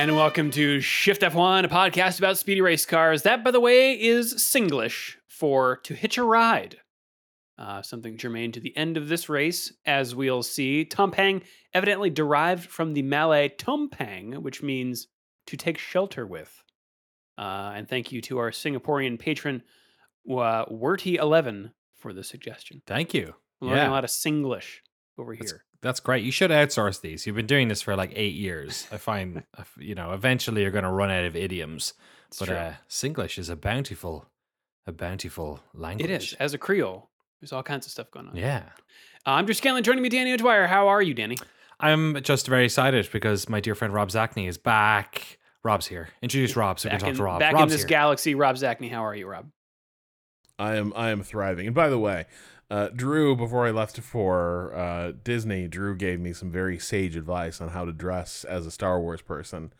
And welcome to Shift F1, a podcast about speedy race cars. That, by the way, is Singlish for to hitch a ride. Uh, something germane to the end of this race, as we'll see. Tompang evidently derived from the Malay Tompang, which means to take shelter with. Uh, and thank you to our Singaporean patron, uh, Werty11, for the suggestion. Thank you. We're learning Yeah. a lot of Singlish over here. that's great. You should outsource these. You've been doing this for like eight years. I find, you know, eventually you're going to run out of idioms. It's but uh, Singlish is a bountiful, a bountiful language. It is. As a Creole, there's all kinds of stuff going on. Yeah. Uh, I'm Drew Scanlon. Joining me, Danny O'Dwyer. How are you, Danny? I'm just very excited because my dear friend Rob Zacny is back. Rob's here. Introduce Rob so we Back, can talk to Rob. back in this here. galaxy, Rob Zacny. How are you, Rob? I am I am thriving. And by the way, uh, Drew, before I left for uh, Disney, Drew gave me some very sage advice on how to dress as a Star Wars person,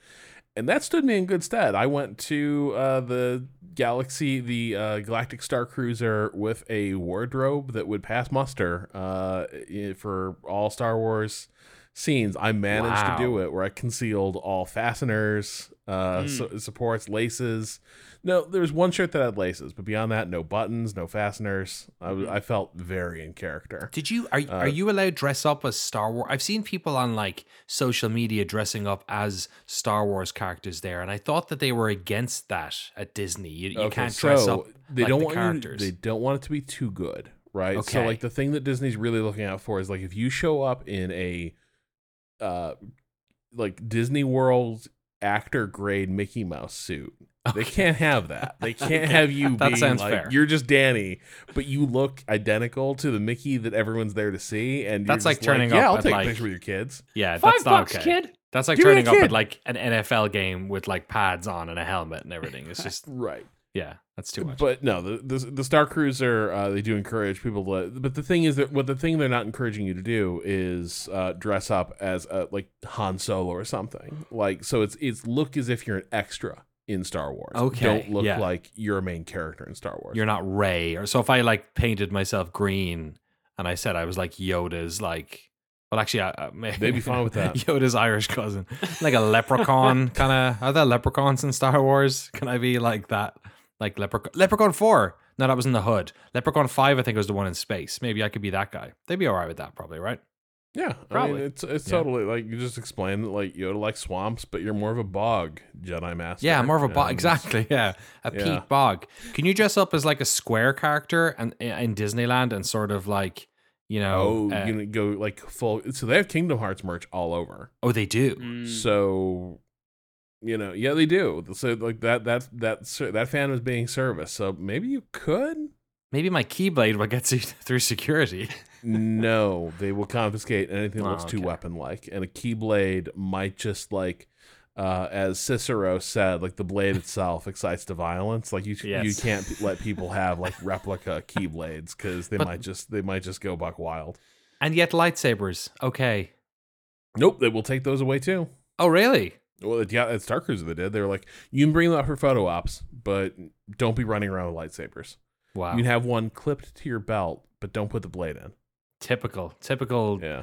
and that stood me in good stead. I went to uh, the Galaxy, the uh, Galactic Star Cruiser, with a wardrobe that would pass muster uh, for all Star Wars scenes. I managed to do it where I concealed all fasteners, uh, Mm. su- supports, laces. No, there was one shirt that had laces, but beyond that, no buttons, no fasteners. I, I felt very in character. Did you are Uh, are you allowed to dress up as Star Wars? I've seen people on like social media dressing up as Star Wars characters there, and I thought that they were against that at Disney. You, you Okay, can't dress so up They like don't the want you- characters. they don't want it to be too good, right? So like the thing that Disney's really looking out for is like if you show up in a uh like Disney World actor grade Mickey Mouse suit. They can't have that. They can't have you That be sounds like fair. you're just Danny, but you look identical to the Mickey that everyone's there to see. And you're That's like just turning yeah, up I'll take like- a picture with your kids. yeah, Five that's not bucks, okay. kid. That's like Give turning up kid. at like an NFL game with like pads on and a helmet and everything. It's just Right. yeah, that's too much. But no, the the, the Star Cruiser uh, they do encourage people to. But the thing is that what the thing they're not encouraging you to do is uh, dress up as a, like Han Solo or something. Like so, it's it's look as if you're an extra in Star Wars. Okay, don't look yeah. like you're a main character in Star Wars. You're not Rey, or so if I like painted myself green and I said I was like Yoda's like. Well, actually, I, uh, They'd be fine with that. Yoda's Irish cousin, like a leprechaun kind of. Are there leprechauns in Star Wars? Can I be like that? Like leprechaun, leprechaun four? No, that was in the hood. Leprechaun five, I think, was the one in space. Maybe I could be that guy. They'd be all right with that, probably, right? Yeah, I Probably. mean, it's it's Yeah. totally like you just explained that like Yoda likes swamps, but you're more of a bog Jedi master. Yeah, more of a bog. Exactly. Yeah, a Yeah. peat bog. Can you dress up as like a square character and in Disneyland and sort of like you know? Oh, uh, you go like full. So they have Kingdom Hearts merch all over. oh, they do. Mm. So, you know, yeah, they do. So like that that that that fan was being serviced. So maybe you could. Maybe my keyblade will get you through security. no, they will confiscate anything that Oh, looks too weapon like, and a keyblade might just like. Uh, as Cicero said, like the blade itself excites to violence. Like you, you can't let people have like replica keyblades because they But- might just they might just go buck wild. And yet lightsabers. Okay. Nope, they will take those away too. Oh, really? Well, yeah, at Star Cruiser they did. They were like, you can bring them up for photo ops, but don't be running around with lightsabers. Wow. You can have one clipped to your belt, but don't put the blade in. typical. Typical Yeah,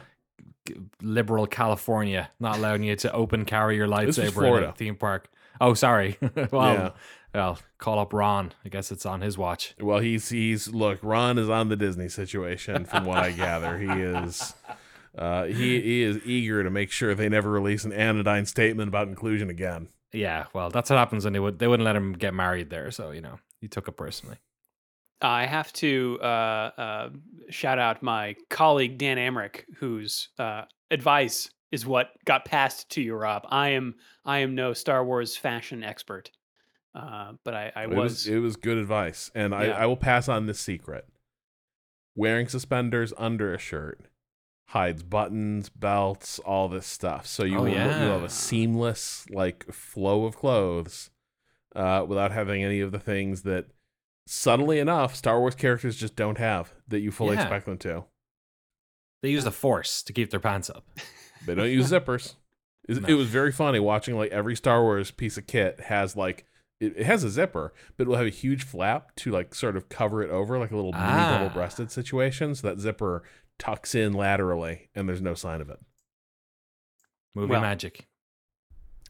liberal California not allowing you to open carry your lightsaber in a theme park. Oh, sorry. well, Yeah. well, call up Ron. I guess it's on his watch. Well, he's he's look. Ron is on the Disney situation, from what I gather. He is. Uh, he, he is eager to make sure they never release an anodyne statement about inclusion again. Yeah, well, that's what happens when they would they wouldn't let him get married there. So you know, he took it personally. I have to uh, uh, shout out my colleague Dan Amrich, whose uh, advice is what got passed to you, Rob. I am I am no Star Wars fashion expert, uh, but I, I it was, was it was good advice, and I, I will pass on this secret. Wearing suspenders under a shirt hides buttons, belts, all this stuff. So you Oh, will, you'll have a seamless like flow of clothes, uh, without having any of the things that, subtly enough, Star Wars characters just don't have that you fully Yeah. expect them to. They use the force to keep their pants up. They don't use zippers. It, No. it was very funny watching like every Star Wars piece of kit has like it, it has a zipper, but it will have a huge flap to like sort of cover it over, like a little mini Ah. double breasted situation. So that zipper tucks in laterally, and there's no sign of it. Movie Well, magic.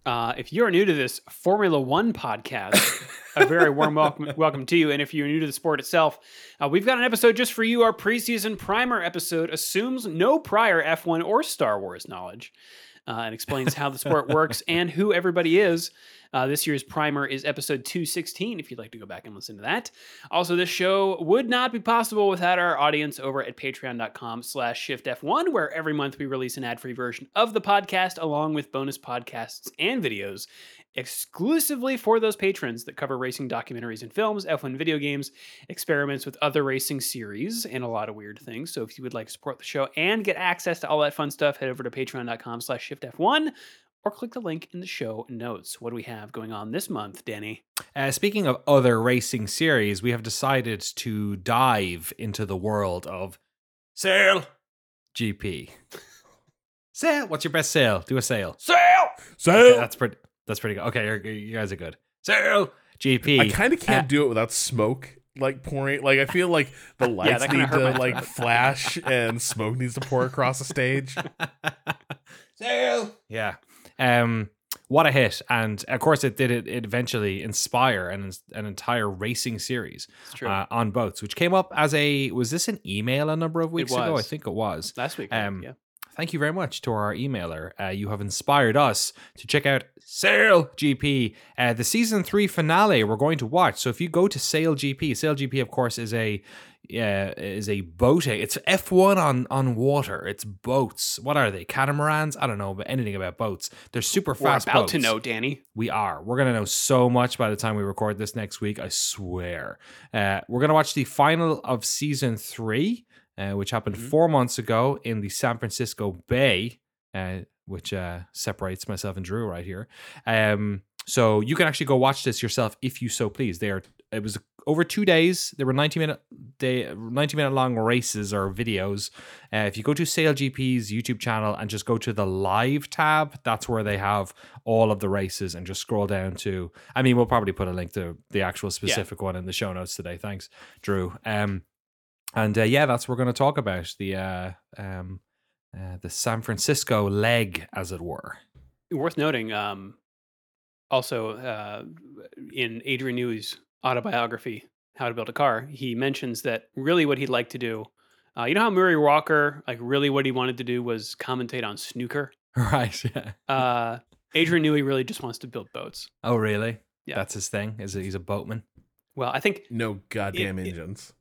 Uh, if you're new to this Formula One podcast, a very warm welcome, welcome to you. And if you're new to the sport itself, uh, we've got an episode just for you. Our preseason primer episode assumes no prior F1 or Star Wars knowledge uh, and explains how the sport works and who everybody is. Uh, this year's primer is episode 216, if you'd like to go back and listen to that. Also, this show would not be possible without our audience over at patreon.com slash shiftf1, where every month we release an ad-free version of the podcast, along with bonus podcasts and videos exclusively for those patrons that cover racing documentaries and films, F1 video games, experiments with other racing series, and a lot of weird things. So if you would like to support the show and get access to all that fun stuff, head over to patreon.com slash shiftf1 or click the link in the show notes. What do we have going on this month, Danny? Uh, speaking of other racing series, we have decided to dive into the world of sail GP. Sail. What's your best sail? Do a sail. Sail, Okay, sail. that's pretty. That's pretty good. Okay, you're, you guys are good. Sail GP. I kind of can't Uh, do it without smoke like pouring. Like I feel like the lights that kinda need to my like flash and smoke needs to pour across the stage. Sail. Yeah. Um. What a hit! And of course, it did it. It eventually inspire an an entire racing series true. uh, on boats, which came up as a was this an email a number of weeks ago? I think it was. Last week, um, yeah. Thank you very much to our emailer. Uh, you have inspired us to check out Sail GP, uh, the season three finale. We're going to watch. So if you go to SailGP, Sail GP, of course, is a uh, is a boating. It's F one on on water. It's boats. What are they? Catamarans? I don't know, but anything about boats. They're super We're fast. about boats. to know, Danny. We are. We're going to know so much by the time we record this next week. I swear. Uh, we're going to watch the final of season three, uh, which happened Mhm. four months ago in the San Francisco Bay, uh, which uh, separates myself and Drew right here. Um, so you can actually go watch this yourself if you so please. They are. It was over two days. There were ninety minute day, ninety minute long races or videos. Uh, if you go to SailGP's YouTube channel and just go to the live tab, that's where they have all of the races and just scroll down to. I mean, we'll probably put a link to the actual specific one in the show notes today. Thanks, Drew. Um, and uh, yeah, that's what we're going to talk about the uh, um, uh, the San Francisco leg, as it were. Worth noting, um, also uh, in Adrian Newey's autobiography, How to Build a Car, he mentions that really what he'd like to do, uh, you know how Murray Walker, like really what he wanted to do was commentate on snooker. Right. Yeah. Uh, Adrian Newey really just wants to build boats. Oh, really? Yeah. That's his thing. Is it? He's a boatman. Well, I think No goddamn It- it- engines.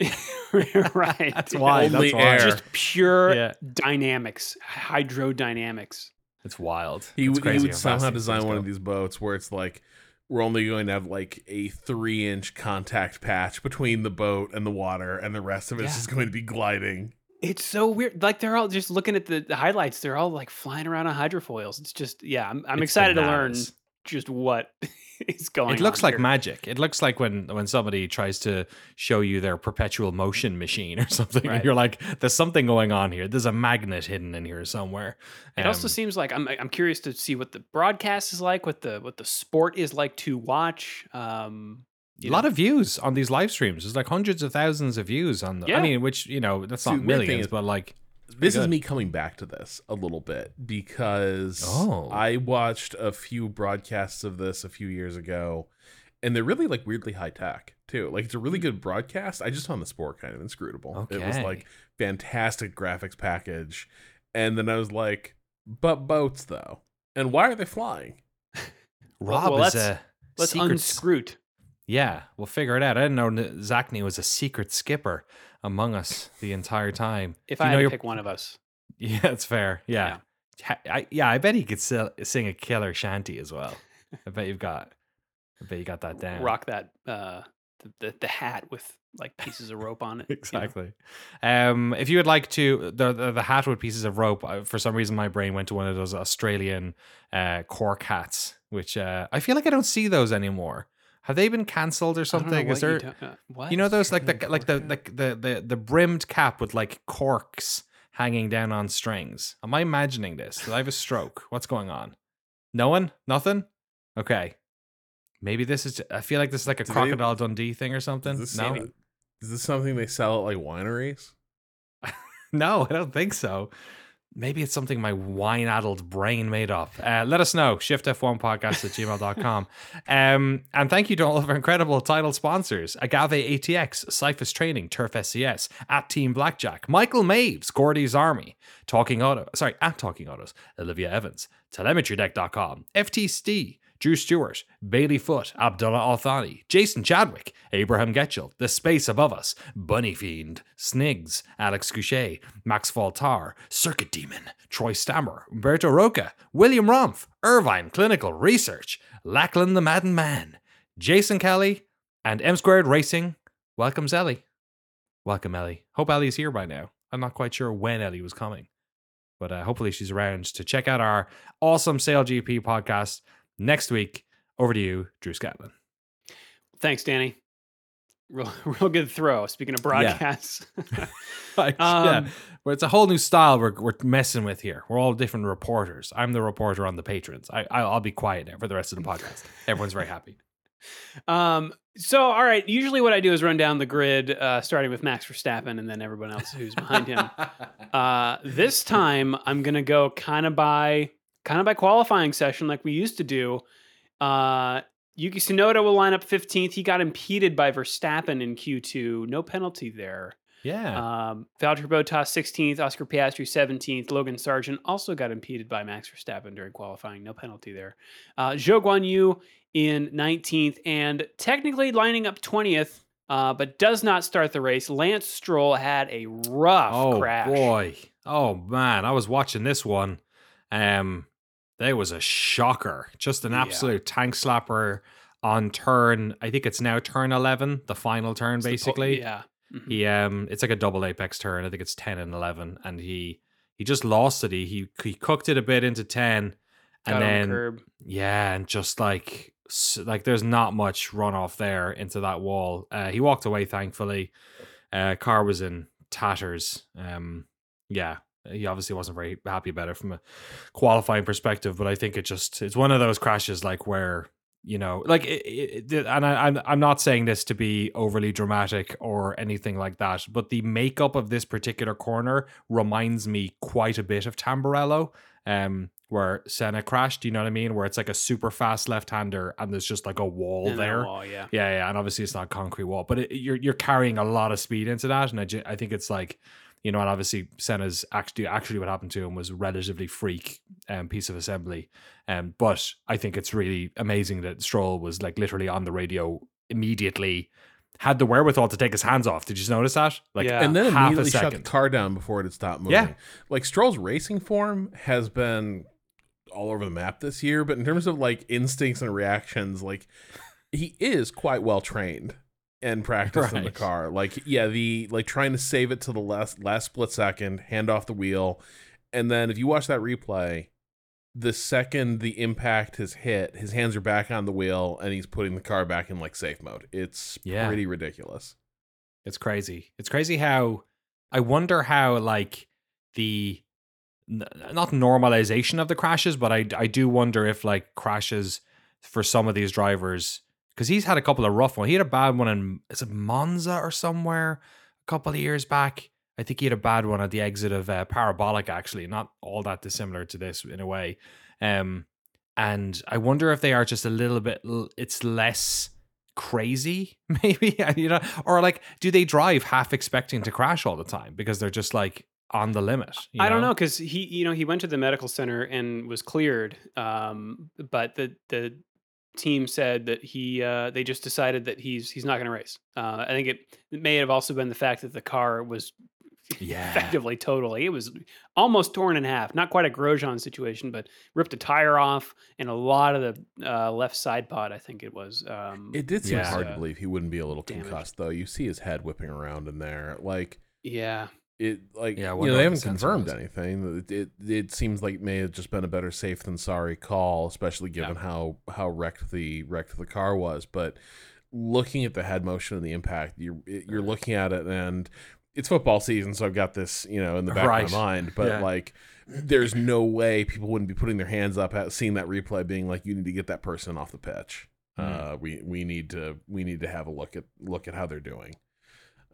right. That's why. Only That's why. air. Just pure Yeah. dynamics, hydrodynamics. It's wild. He, It's would- he would somehow design one go. of these boats where it's like we're only going to have like a three inch contact patch between the boat and the water, and the rest of it's Yeah. just going to be gliding. It's so weird. Like they're all just looking at the, the highlights. They're all like flying around on hydrofoils. It's just yeah. I'm, I'm It's excited to learn bananas. Just what is going. On. It looks on like here. magic. It looks like when when somebody tries to show you their perpetual motion machine or something, and you're like, "There's something going on here. There's a magnet hidden in here somewhere." It also Um, seems like I'm I'm curious to see what the broadcast is like, what the what the sport is like to watch. Um, a lot of views on these live streams. There's like hundreds of thousands of views on the. Yeah. I mean, which you know that's See, not the thing millions, is- but like this is me coming back to this a little bit because Oh. I watched a few broadcasts of this a few years ago, and they're really like weirdly high tech too. Like it's a really good broadcast. I just found the sport kind of inscrutable. It was like fantastic graphics package, and then I was like, but boats though, and why are they flying? Rob well, is let's- a Let's secret. unscrew. Yeah, we'll figure it out. I didn't know Zacny was a secret skipper among us the entire time. If I you had know to your- pick one of us, Yeah, that's fair. Yeah. Ha- I, yeah, I bet he could sell, sing a killer shanty as well. I bet you've got, I bet you got that down. rock that uh, the, the the hat with like pieces of rope on it. you know? Exactly. Um, if you would like to, the, the the hat with pieces of rope. For some reason, my brain went to one of those Australian uh, cork hats, which uh, I feel like I don't see those anymore. Have they been cancelled or I don't know something? Is what you there? ta- uh, what? You know those like the like the like the, the the brimmed cap with like corks hanging down on strings. Am I imagining this? Did I have a stroke? What's going on? No one? Nothing? Okay. Maybe this is. I feel like this is like a Do they- crocodile Dundee thing or something. this, No, is this something they sell at like wineries? no, I don't think so. Maybe it's something my wine addled brain made up. Uh, let us know. ShiftF1podcast at gmail.com. Um, and thank you to all of our incredible title sponsors Agave ATX, Cyphus Training, Turf SCS, at Team Blackjack, Michael Maves, Gordy's Army, Talking Auto, sorry, at Talking Autos, Olivia Evans, TelemetryDeck.com, FTSD, Drew Stewart, Bailey Foot, Abdullah Althani, Jason Chadwick, Abraham Getchell, The Space Above Us, Bunny Fiend, Snigs, Alex Couchet, Max Faltar, Circuit Demon, Troy Stammer, Umberto Roca, William Rumpf, Irvine Clinical Research, Lachlan the Madden Man, Jason Kelly, and M Squared Racing welcomes Ellie. Welcome, Ellie. Hope Ellie's here by now. I'm not quite sure when Ellie was coming, but uh, hopefully she's around to check out our awesome SailGP podcast next week. Over to you, Drew Scatlin. Thanks, Danny. Real, real good throw. Speaking of broadcasts, Like, Um, yeah, well, it's a whole new style we're, we're messing with here. We're all different reporters. I'm the reporter on the patrons. I, I'll be quiet now for the rest of the podcast. Everyone's very happy. Um, so all right, usually what I do is run down the grid, uh, starting with Max Verstappen and then everyone else who's behind him. Uh, this time I'm gonna go kind of by kind of by qualifying session like we used to do. Uh, Yuki Tsunoda will line up 15th. He got impeded by Verstappen in Q2. No penalty there. yeah, Um, Valtteri Bottas 16th, Oscar Piastri 17th, Logan Sargeant also got impeded by Max Verstappen during qualifying. No penalty there. Uh, Zhou Guan Yu in 19th and technically lining up 20th, uh, but does not start the race. Lance Stroll had a rough oh crash. Oh boy, oh man, I was watching this one. Um, there was a shocker, just an Yeah. absolute tank slapper on turn. I think it's now turn 11, the final turn, It's the po- basically. yeah. Mhm. He um it's like a double apex turn. I think it's 10 and 11 and he he just lost it. He he, he cooked it a bit into 10 and Got the then yeah, and just like like there's not much runoff there into that wall. Uh he walked away thankfully. Uh car was in tatters. Um yeah, he obviously wasn't very happy about it from a qualifying perspective, but I think it just it's one of those crashes like where you know, like, it, it, and I, I'm I'm not saying this to be overly dramatic or anything like that, but the makeup of this particular corner reminds me quite a bit of Tamburello, um, where Senna crashed. You know what I mean? Where it's like a super fast left-hander, and there's just like a wall And there. wall, yeah. Yeah, yeah, and obviously it's not concrete wall, but it, you're you're carrying a lot of speed into that, and I, ju- I think it's like, you know, and obviously Senna's actually actually what happened to him was a relatively freak um, piece of assembly, um, but I think it's really amazing that Stroll was like literally on the radio immediately, had the wherewithal to take his hands off. Did you notice that? Like, Yeah. and then half a immediately shut the second. car down before it had stopped moving. Yeah. Like Stroll's racing form has been all over the map this year, but in terms of like instincts and reactions, like he is quite well trained and practiced in the car. Like, yeah, the like trying to save it to the last last split second, hand off the wheel, and then if you watch that replay, the second the impact has hit, his hands are back on the wheel and he's putting the car back in like safe mode. It's Yeah. pretty ridiculous. It's crazy. It's crazy how I wonder how like the not normalization of the crashes, but I I do wonder if like crashes for some of these drivers because he's had a couple of rough ones. He had a bad one in is it Monza or somewhere a couple of years back, I think he had a bad one at the exit of uh, Parabolica, actually, not all that dissimilar to this in a way. Um, and I wonder if they are just a little bit. It's less crazy, maybe you know, or like, do they drive half expecting to crash all the time because they're just like on the limit? I don't know because he, you know, he went to the medical center and was cleared, um, but the the team said that he uh, they just decided that he's he's not going to race. Uh, I think it, it may have also been the fact that the car was yeah. effectively totally. It was almost torn in half. Not quite a Grosjean situation, but ripped a tire off and a lot of the uh, left side pod. I think it was. Um, it did seem yeah. hard to believe he wouldn't be a little damage. concussed, though. You see his head whipping around in there, like yeah. It. Like Yeah, I you know, they haven't sensor confirmed was. anything. It, it it seems like it may have just been a better safe than sorry call, especially given Yeah. how how wrecked the wrecked the car was. But looking at the head motion and the impact, you're you're looking at it and. It's football season, so I've got this, you know, in the back Right. of my mind. But Yeah. like, there's no way people wouldn't be putting their hands up at seeing that replay being like you need to get that person off the pitch Mm. uh we we need to we need to have a look at look at how they're doing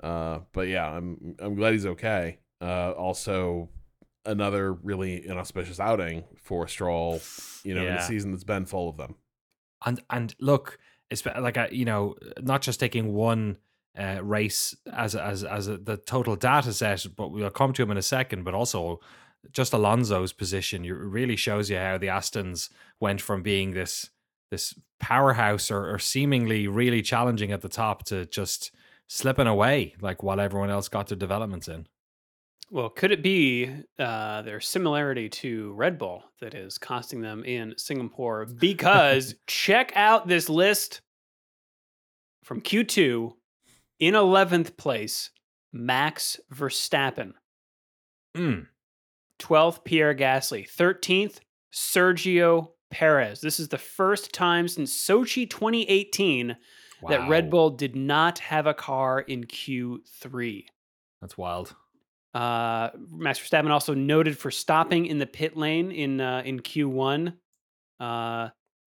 uh but yeah i'm i'm glad he's okay uh also another really inauspicious outing for stroll you know in a season that's been full of them and and look, it's like a, you know, not just taking one uh, race as as as a, the total data set, but we'll come to him in a second. But also, just Alonso's position, it really shows you how the Astons went from being this this powerhouse or, or seemingly really challenging at the top to just slipping away, like while everyone else got their developments in. Well, could it be uh, their similarity to Red Bull that is costing them in Singapore? Because check out this list from Q2 in 11th place, Max Verstappen. Mm. 12th, Pierre Gasly. 13th, Sergio Perez. This is the first time since Sochi 2018 that Red Bull did not have a car in Q3. That's wild. Uh, Max Verstappen also noted for stopping in the pit lane in uh, in Q1. Uh,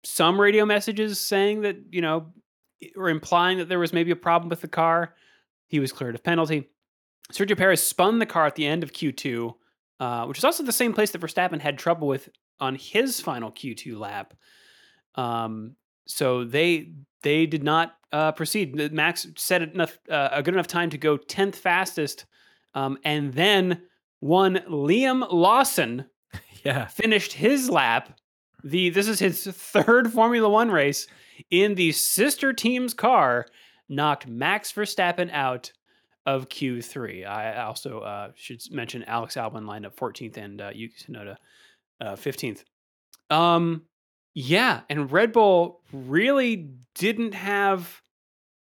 some radio messages saying that you know or implying that there was maybe a problem with the car. He was cleared of penalty. Sergio Perez spun the car at the end of Q2, uh, which is also the same place that Verstappen had trouble with on his final Q2 lap. Um, so they they did not uh, proceed. Max set enough uh, a good enough time to go tenth fastest, um, and then one Liam Lawson Yeah. finished his lap. The this is his third Formula One race in the sister team's car. Knocked Max Verstappen out of Q3. I also uh, should mention Alex Albon lined up 14th and uh, Yuki Tsunoda uh, 15th. Um, yeah, and Red Bull really didn't have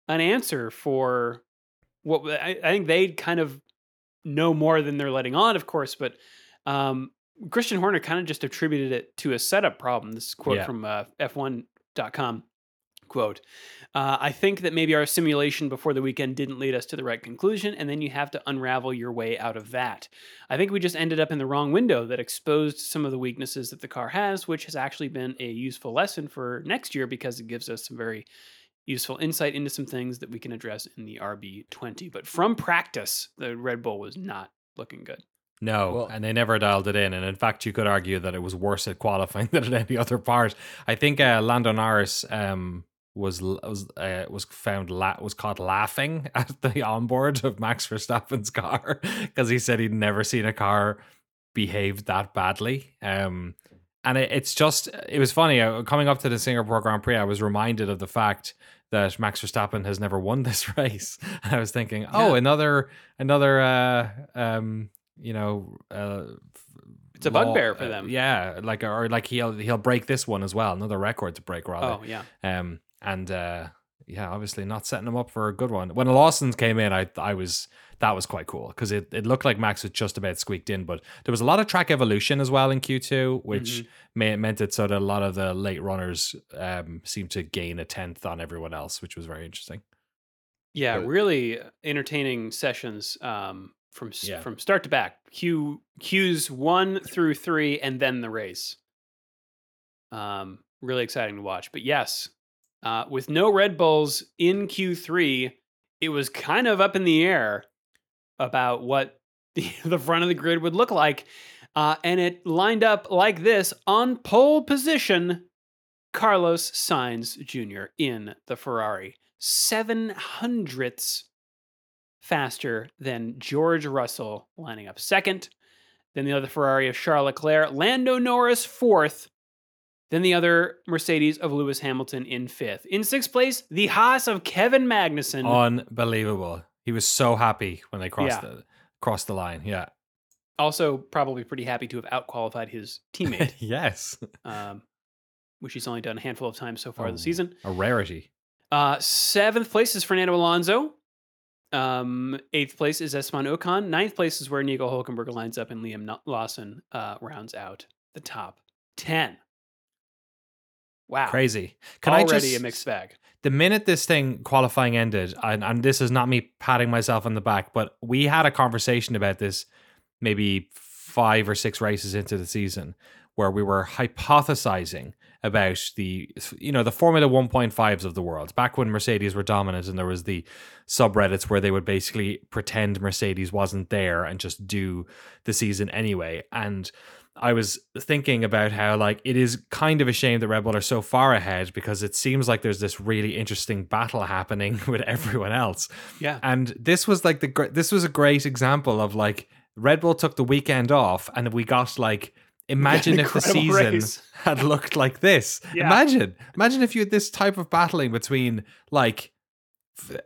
an answer for what I, I think they kind of know more than they're letting on, of course, but um, Christian Horner kind of just attributed it to a setup problem. This quote Yeah. from uh, F1.com. Quote, uh, I think that maybe our simulation before the weekend didn't lead us to the right conclusion, and then you have to unravel your way out of that. I think we just ended up in the wrong window that exposed some of the weaknesses that the car has, which has actually been a useful lesson for next year because it gives us some very useful insight into some things that we can address in the RB20. But from practice, the Red Bull was not looking good. No, Well- and they never dialed it in. And in fact, you could argue that it was worse at qualifying than at any other part. I think uh, Lando Norris um, was was uh, was found la- was caught laughing at the onboard of Max Verstappen's car because he said he'd never seen a car behave that badly. Um, and it, it's just it was funny uh, coming up to the Singapore Grand Prix. I was reminded of the fact that Max Verstappen has never won this race. And I was thinking, oh, Yeah. another another uh, um, you know, uh, It's a bugbear for uh, them. yeah, like or like he'll he'll break this one as well, another record to break rather. Oh, yeah. Um, and uh, yeah, obviously not setting him up for a good one. When Lawson's came in, I I was that was quite cool because it, it looked like Max was just about squeaked in, but there was a lot of track evolution as well in Q2, which may, meant it so that a lot of the late runners um seemed to gain a tenth on everyone else, which was very interesting. Yeah, But- really entertaining sessions um, from Yeah. from start to back. Q Q's one through three, and then the race. Um, really exciting to watch. But yes, uh, with no Red Bulls in Q three, it was kind of up in the air about what the, the front of the grid would look like. Uh, and it lined up like this on pole position. Carlos Sainz Jr. in the Ferrari, seven hundredths faster than George Russell, lining up second. Then the other Ferrari of Charles Leclerc, Lando Norris fourth. Then the other Mercedes of Lewis Hamilton in fifth. In sixth place, the Haas of Kevin Magnussen. Unbelievable. He was so happy when they crossed Yeah. the crossed the line. Yeah. also, probably pretty happy to have outqualified his teammate, yes. um, which he's only done a handful of times so far Oh. this season. A rarity. Uh, seventh place is Fernando Alonso. Um, eighth place is Esteban Ocon. Ninth place is where Nico Hulkenberg lines up and Liam Lawson uh, rounds out the top 10. Wow. Crazy. Can I Already just a mixed bag. the minute this thing qualifying ended, and, and this is not me patting myself on the back, but we had a conversation about this maybe five or six races into the season where we were hypothesizing about the you know the Formula 1.5s of the world back when Mercedes were dominant and there was the subreddits where they would basically pretend Mercedes wasn't there and just do the season anyway and I was thinking about how like it is kind of a shame that Red Bull are so far ahead because it seems like there's this really interesting battle happening with everyone else. Yeah. And this was like the this was a great example of like Red Bull took the weekend off and we got like imagine if the season race. had looked like this. Yeah. Imagine imagine if you had this type of battling between like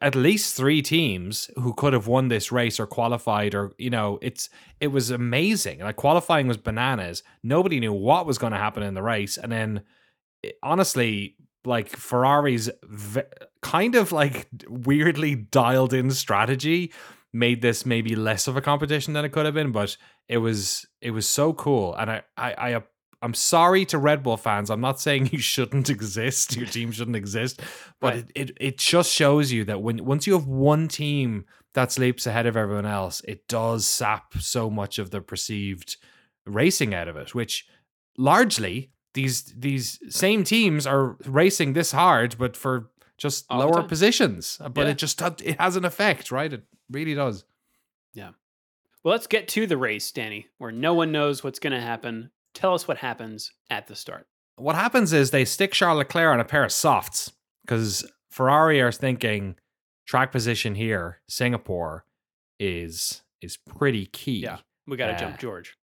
at least three teams who could have won this race or qualified or you know it's it was amazing. Like qualifying was bananas. Nobody knew what was going to happen in the race. And then eh, honestly like ferrari's v- kind of like weirdly dialed in strategy made this maybe less of a competition than it could have been but it was it was so cool. And i i, I I'm sorry to Red Bull fans. I'm not saying you shouldn't exist, your team shouldn't exist, but Right. it, it it just shows you that when once you have one team that's leaps ahead of everyone else, it does sap so much of the perceived racing out of it, which largely these these same teams are racing this hard, but for just All lower positions. Uh, but Yeah. it just it has an effect, right? It really does. Yeah. Well, let's get to the race, Danny, where no one knows what's going to happen. Tell us what happens at the start. what happens is they stick Charles Leclerc on a pair of softs because Ferrari are thinking track position here, Singapore is is pretty key. Yeah. We got to Uh, jump George.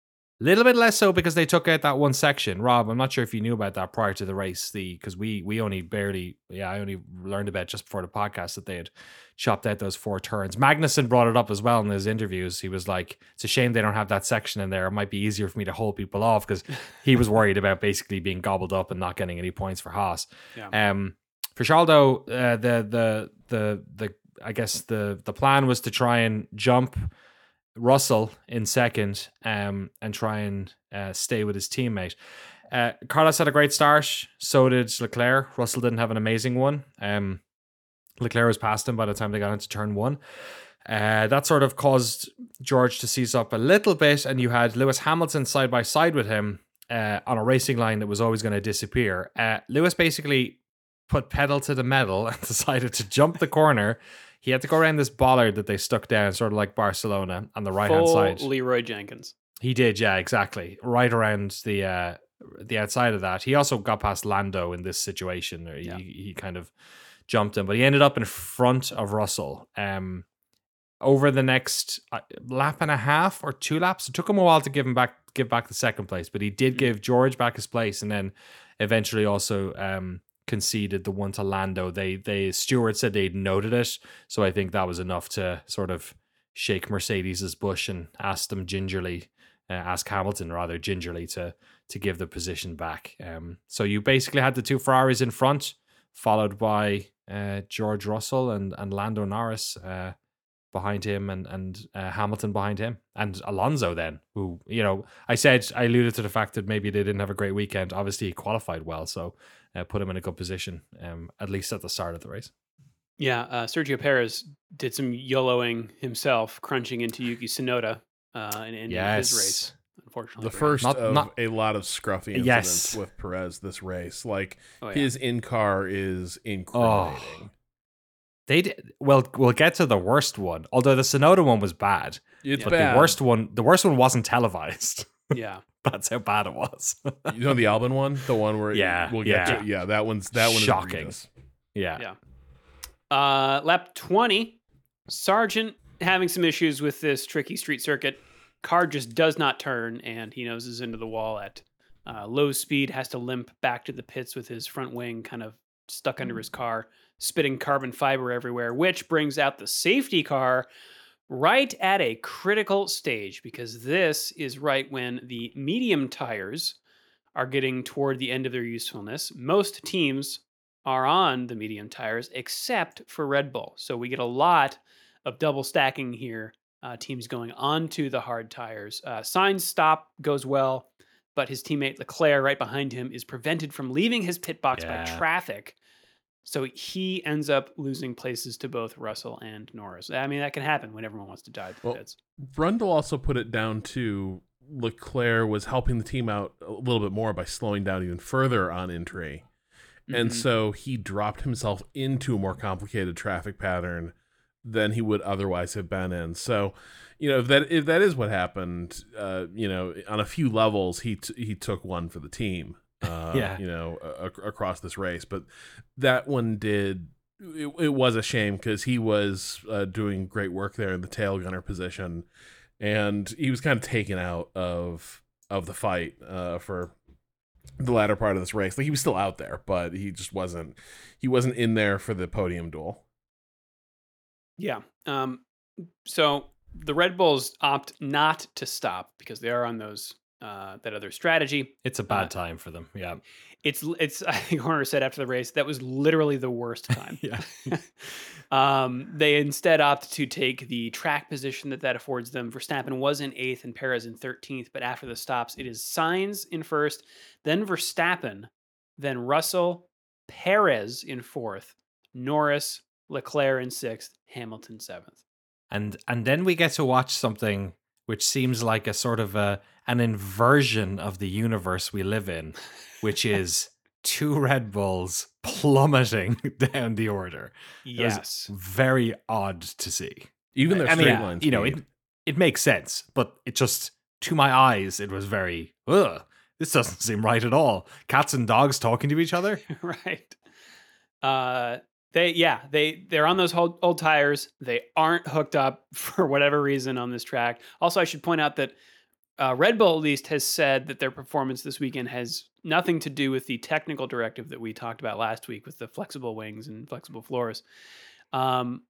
Little bit less so because they took out that one section. Rob, I'm not sure if you knew about that prior to the race. The because we we only barely yeah I only learned about just before the podcast that they had chopped out those four turns. Magnussen brought it up as well in his interviews. He was like, "It's a shame they don't have that section in there. It might be easier for me to hold people off because he was worried about basically being gobbled up and not getting any points for Haas." Yeah. Um, for Shaldo, uh, the the the the I guess the the plan was to try and jump Russell in second, um, and try and uh, stay with his teammate. Uh, Carlos had a great start. So did Leclerc. Russell didn't have an amazing one. Um, Leclerc was past him by the time they got into turn one. Uh, that sort of caused George to seize up a little bit, and you had Lewis Hamilton side by side with him uh, on a racing line that was always going to disappear. Uh, Lewis basically put pedal to the metal and decided to jump the corner. He had to go around this bollard that they stuck down, sort of like Barcelona, on the right hand Full side. Leeroy Jenkins. He did, yeah, exactly. Right around the uh the outside of that. He also got past Lando in this situation. He, Yeah. he kind of jumped him, but he ended up in front of Russell. Um over the next uh, lap and a half or two laps, it took him a while to give him back give back the second place, but he did give George back his place and then eventually also um conceded the one to Lando. They they Stewart said they'd noted it, so I think that was enough to sort of shake Mercedes's bush and ask them gingerly, uh, ask Hamilton rather gingerly to to give the position back. Um, so you basically had the two Ferraris in front, followed by uh, George Russell and and Lando Norris uh, behind him, and and uh, Hamilton behind him, and Alonso then, who you know I said I alluded to the fact that maybe they didn't have a great weekend. Obviously, he qualified well, so uh, put him in a good position, um, at least at the start of the race. Yeah, uh, Sergio Perez did some YOLOing himself, crunching into Yuki Tsunoda uh, in, in his race. Unfortunately, The first Not- of not- a lot of scruffy incidents Yes. with Perez this race. Like Oh, yeah. his in car is incriminating. They did well. We'll get to the worst one. Although the Tsunoda one was bad, It's but bad. the worst one, the worst one wasn't televised. Yeah. That's how bad it was. You know the Albon one, the one where Yeah, we'll get yeah. to. Yeah, that one's that one. is Shocking. egregious. yeah. Yeah. Uh, lap 20, Sargeant having some issues with this tricky street circuit. Car just does not turn, and he noses into the wall at uh, low speed, has to limp back to the pits with his front wing kind of stuck under his car, spitting carbon fiber everywhere, which brings out the safety car right at a critical stage because this is right when the medium tires are getting toward the end of their usefulness. Most teams are on the medium tires except for Red Bull. So we get a lot of double stacking here. Uh, teams going onto the hard tires. Uh, Sainz stop goes well, but his teammate Leclerc right behind him is prevented from leaving his pit box by traffic. So he ends up losing places to both Russell and Norris. I mean, that can happen when everyone wants to die. Well, That's Brundle also put it down to Leclerc was helping the team out a little bit more by slowing down even further on entry. And Mhm. so he dropped himself into a more complicated traffic pattern than he would otherwise have been in. So, you know, if that if that is what happened, uh, you know, on a few levels he t- he took one for the team. Uh, Yeah. you know, a- across this race, but that one did it, it was a shame because he was uh, doing great work there in the tail gunner position, and he was kind of taken out of of the fight uh, for the latter part of this race. Like he was still out there, but he just wasn't he wasn't in there for the podium duel. Yeah. Um, so the Red Bulls opt not to stop because they are on those uh, that other strategy. It's a bad Uh, time for them. Yeah. It's it's I think Horner said after the race that was literally the worst time. Yeah. um, they instead opt to take the track position that that affords them. Verstappen was in eighth and Perez in thirteenth, but after the stops, it is Sainz in first, then Verstappen, then Russell, Perez in fourth, Norris, Leclerc in sixth, Hamilton seventh. and and then we get to watch something which seems like a sort of a an inversion of the universe we live in, which is two Red Bulls plummeting down the order. It was Yes. very odd to see. Even their I mean, straight line you know, it it makes sense, but it just to my eyes, it was very ugh. This doesn't seem right at all. Cats and dogs talking to each other. right. Uh, they yeah they they're on those old, old tires. They aren't hooked up for whatever reason on this track. Also, I should point out that uh, Red Bull at least has said that their performance this weekend has nothing to do with the technical directive that we talked about last week with the flexible wings and flexible floors. Um,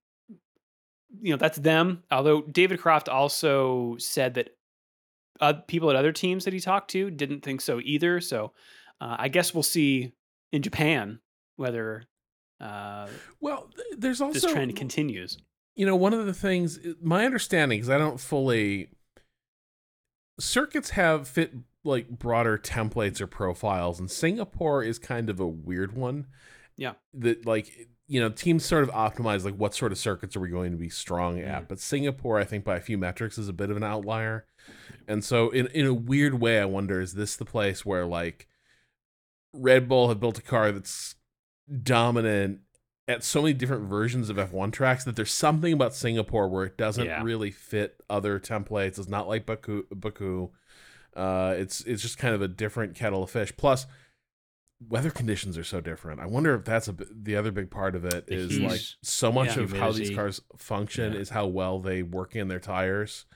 you know that's them. Although David Croft also said that uh, people at other teams that he talked to didn't think so either. So uh, I guess we'll see in Japan whether uh, well, th- there's also this trend continues. you know one of the things my understanding because i don't fully circuits have fit like broader templates or profiles and singapore is kind of a weird one. Yeah. that like you know teams sort of optimize like what sort of circuits are we going to be strong at mm-hmm. but singapore i think by a few metrics is a bit of an outlier. And so in, in a weird way i wonder is this the place where like red bull have built a car that's dominant at so many different versions of F1 tracks that there's something about Singapore where it doesn't Yeah. really fit other templates. It's not like Baku. Baku. Uh, it's it's just kind of a different kettle of fish. Plus, weather conditions are so different. I wonder if that's a the other big part of it is like so much yeah. of how these cars function Yeah. is how well they work in their tires.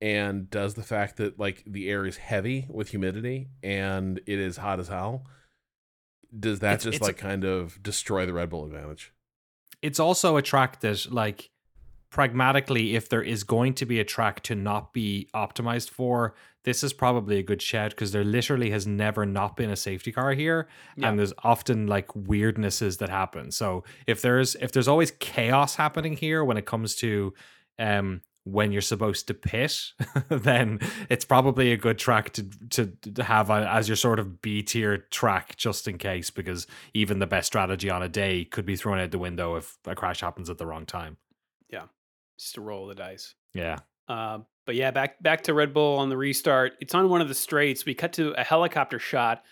And does the fact that like the air is heavy with humidity and it is hot as hell, does that It's- just it's a- like kind of destroy the Red Bull advantage? it's also a track that like pragmatically if there is going to be a track to not be optimized for this is probably a good shed because there literally has never not been a safety car here Yeah. and there's often like weirdnesses that happen so if there's if there's always chaos happening here when it comes to um when you're supposed to pit then it's probably a good track to to, to have a, as your sort of b tier track just in case because even the best strategy on a day could be thrown out the window if a crash happens at the wrong time Yeah, Just to roll the dice. yeah Uh, but yeah, back back to Red Bull on the restart. It's on one of the straights. We cut to a helicopter shot